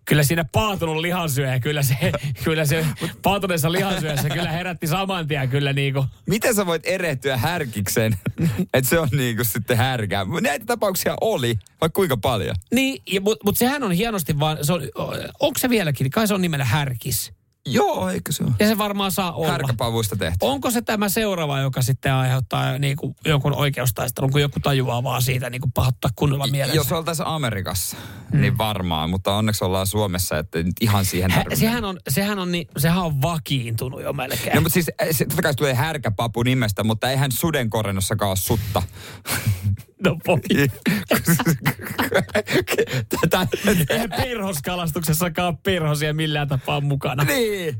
kyllä siinä paatunut lihansyöjä, kyllä se, kyllä se paatuneessa lihansyöjässä kyllä herätti saman tien kyllä niinku. Miten sä voit erehtyä härkiksen, että se on niinku sitten härkää? Näitä tapauksia oli, vaikka kuinka paljon. Niin, mutta mut sehän on hienosti vaan, se on, onko se vieläkin, kai se on nimellä härkis. Joo, eikö se ole? Ja se varmaan saa olla. Härkäpavuista tehty. Onko se tämä seuraava, joka sitten aiheuttaa niin kuin jonkun oikeustaistelun, kun joku tajuaa vaan siitä niin kuin pahoittaa kunnolla mielensä? Jos oltaisiin Amerikassa, mm. niin varmaan, mutta onneksi ollaan Suomessa, että nyt ihan siihen Hä, sehän, on, sehän, on, niin, sehän on vakiintunut jo melkein. No, mutta siis eh, se, totta kai tulee härkäpapu nimestä, mutta eihän sudenkorennossakaan ole sutta. No voi. Tätä, Eihän pirhoskalastuksessakaan ole pirhosia millään tapaa mukana. niin.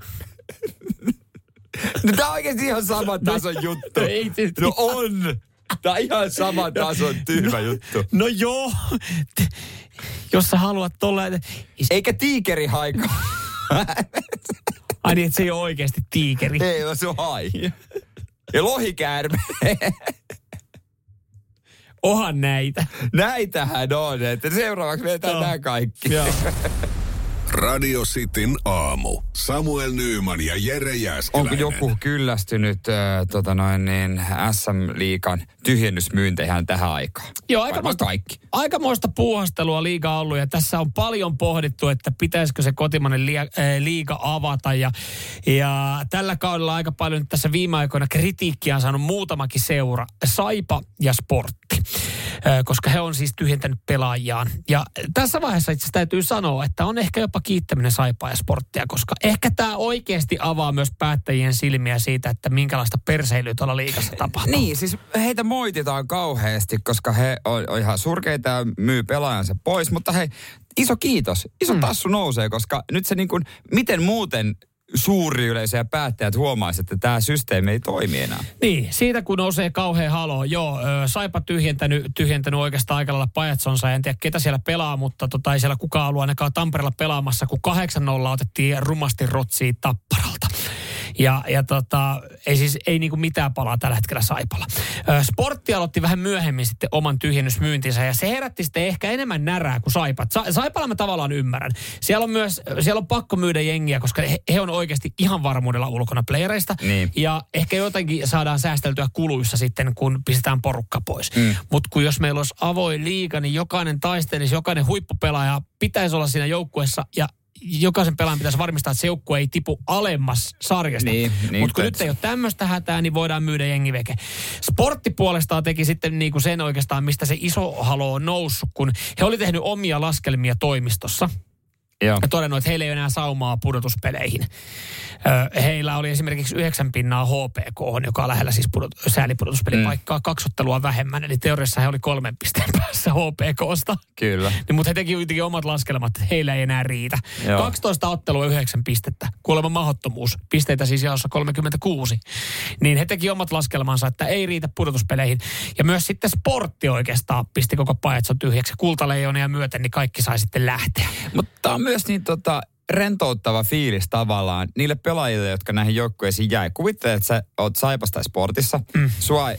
No, tämä on oikeasti ihan saman tason juttu. No ei No on. Tämä on ihan saman tason tyhmä juttu. No joo, jos sä haluat tolleen... Eikä tiikeri haika. Ai niin, että se ei ole oikeasti tiikeri. Ei, vaan se on hai. Ja lohikäärme. Ohan näitä. Näitähän on, että seuraavaksi vetään Joo. nämä kaikki. Joo. Radio Cityn aamu. Samuel Nyyman ja Jere Jääskeläinen. Onko joku kyllästynyt äh, tota noin, niin SM-liikan tyhjennysmyynteihin tähän aikaan? Joo, Varmaan aikamoista, kaikki. aikamoista puuhastelua liiga ollut ja tässä on paljon pohdittu, että pitäisikö se kotimainen liiga, äh, liiga avata ja, ja tällä kaudella aika paljon nyt tässä viime aikoina kritiikkiä on saanut muutamakin seura, Saipa ja Sportti, äh, koska he on siis tyhjentänyt pelaajiaan. Ja tässä vaiheessa itse täytyy sanoa, että on ehkä jopa kiittäminen Saipaa ja Sporttia, koska ehkä tämä oikeasti avaa myös päättäjien silmiä siitä, että minkälaista perseilyä tuolla liigassa tapahtuu. Niin, siis heitä moititaan kauheasti, koska he on, on ihan surkeita ja myy pelaajansa pois. Mutta hei, iso kiitos. Iso tassu nousee, koska nyt se niin kuin, miten muuten suuri yleisö ja päättäjät huomaisi, että tämä systeemi ei toimi enää. Niin, siitä kun nousee kauhean halo. Joo, Saipa tyhjentänyt, tyhjentänyt oikeastaan aika lailla pajatsonsa. En tiedä, ketä siellä pelaa, mutta tota, ei siellä kukaan ollut ainakaan Tampereella pelaamassa, kun 8-0 otettiin rumasti rotsiin tapparalta. Ja, ja tota, ei siis ei niinku mitään palaa tällä hetkellä Saipalla. Sportti aloitti vähän myöhemmin sitten oman tyhjennysmyyntinsä ja se herätti sitten ehkä enemmän närää kuin Saipat. Sa- Saipalla mä tavallaan ymmärrän. Siellä on myös, siellä on pakko myydä jengiä, koska he, he on oikeasti ihan varmuudella ulkona playereista. Niin. Ja ehkä jotenkin saadaan säästeltyä kuluissa sitten, kun pistetään porukka pois. Mm. Mutta kun jos meillä olisi avoin liiga, niin jokainen taistelisi, jokainen huippupelaaja pitäisi olla siinä joukkueessa ja jokaisen pelaajan pitäisi varmistaa, että se joukkue ei tipu alemmas sarjasta. Niin, niin Mutta kun nyt ei ole tämmöistä hätää, niin voidaan myydä jengi veke. Sportti puolestaan teki sitten niinku sen oikeastaan, mistä se iso halo on noussut, kun he oli tehnyt omia laskelmia toimistossa. Joo. Ja todennut, että heillä ei ole enää saumaa pudotuspeleihin. Heillä oli esimerkiksi yhdeksän pinnaa HPK, joka on lähellä siis pudot, säälipudotuspelipaikkaa, mm. kaksottelua vähemmän. Eli teoriassa he oli kolmen pisteen päässä HPKsta. Kyllä. Niin, mutta he teki kuitenkin omat laskelmat, että heillä ei enää riitä. Joo. 12 ottelua, 9 pistettä. Kuolema mahdottomuus. Pisteitä siis jaossa 36. Niin he teki omat laskelmansa, että ei riitä pudotuspeleihin. Ja myös sitten sportti oikeastaan pisti koko pajatson tyhjäksi. Kultaleijonia myöten, niin kaikki sai sitten lähteä. Mutta on myös niin tota, rentouttava fiilis tavallaan niille pelaajille, jotka näihin joukkueisiin jäi. Kuvittele, että sä oot Saipas tai Sportissa. Mm. Sua,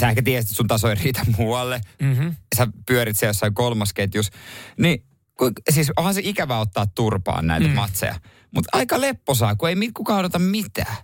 sä ehkä tiesit, että sun taso ei riitä muualle. Mm-hmm. Sä pyörit siellä jossain kolmasketjus. Niin ku- siis onhan se ikävä ottaa turpaan näitä mm. matseja. Mutta aika lepposaa, kun ei mit- kukaan odota mitään.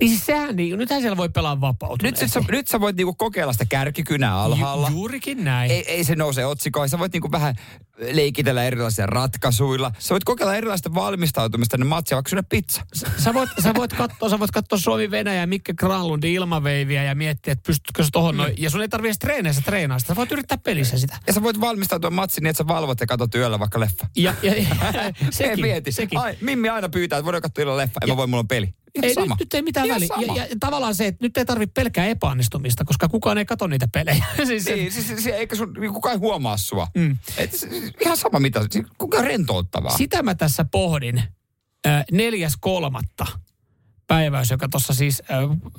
Niin siis sehän, niin, nythän siellä voi pelaa vapautuneesti. Nyt, sä, nyt sä voit niinku kokeilla sitä kärkikynää alhaalla. Ju, juurikin näin. Ei, ei se nouse otsikoihin. Sä voit niinku vähän leikitellä erilaisilla ratkaisuilla. Sä voit kokeilla erilaista valmistautumista ennen matsia, vaikka pizza. Sä voit, sä voit katsoa, sä voit katsoa Suomi-Venäjä ja Mikke Granlundin ilmaveiviä ja miettiä, että pystytkö sä tohon noin. Ja sun ei tarvitse treeneissä treenaa sitä. Sä voit yrittää pelissä sitä. Ja sä voit valmistautua matsiin niin, että sä valvot ja katsot yöllä vaikka leffa. Ja, ja, ja Ei sekin, mieti. sekin. Ai, Mimmi aina pyytää, että voidaan katsoa yöllä leffa. En mä voi, mulla on peli. Ihan Ei, sama. nyt, nyt ei mitään Ihan väliä. sama. Ja, ja, tavallaan se, että nyt ei tarvitse pelkää epäonnistumista, koska kukaan ei katso niitä pelejä. siis Niin, siis, siis, eikä sun, niin kukaan ei huomaa sua. Mm. Et, ihan sama mitä, kukaan rentouttavaa. Sitä mä tässä pohdin. Neljäs kolmatta päiväys, joka tuossa siis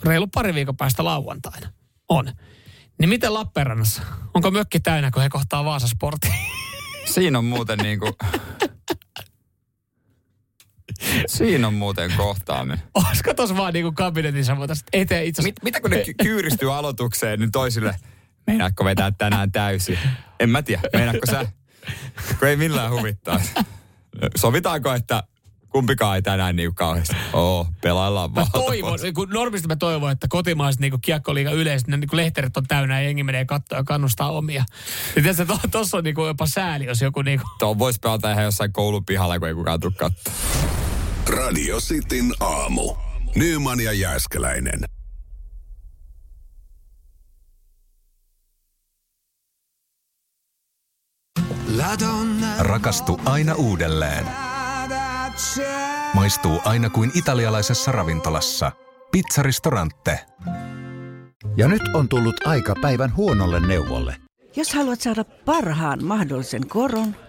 reilu pari viikon päästä lauantaina on. Niin miten Lappeenrannassa? Onko mökki täynnä, kun he kohtaa Vaasa Sportin? Siinä on muuten niinku... Siinä on muuten kohtaaminen. Olisiko tuossa vaan niinku kabinetissa voitaisiin eteen itse Mit, mitä kun ne ky- kyyristyy aloitukseen, niin toisille, meinaatko vetää tänään täysin? En mä tiedä, meinaatko sä? Kun ei millään huvittaa. Sovitaanko, että kumpikaan ei tänään niin kauheasti. Oo, pelaillaan Mä vaan. toivon, kun normisti mä toivon, että kotimaiset niin kiekkoliiga yleiset, ne niin lehterit on täynnä ja jengi menee katsoa ja kannustaa omia. Ja tiedätkö, to, tossa on niin jopa sääli, jos joku niin kuin, Tuo voisi pelata ihan jossain koulun pihalla, kun ei kukaan tule katsoa. Radio Cityn aamu. Nyman ja Jääskeläinen. Rakastu aina uudelleen. Maistuu aina kuin italialaisessa ravintolassa. Pizzaristorante. Ja nyt on tullut aika päivän huonolle neuvolle. Jos haluat saada parhaan mahdollisen koron,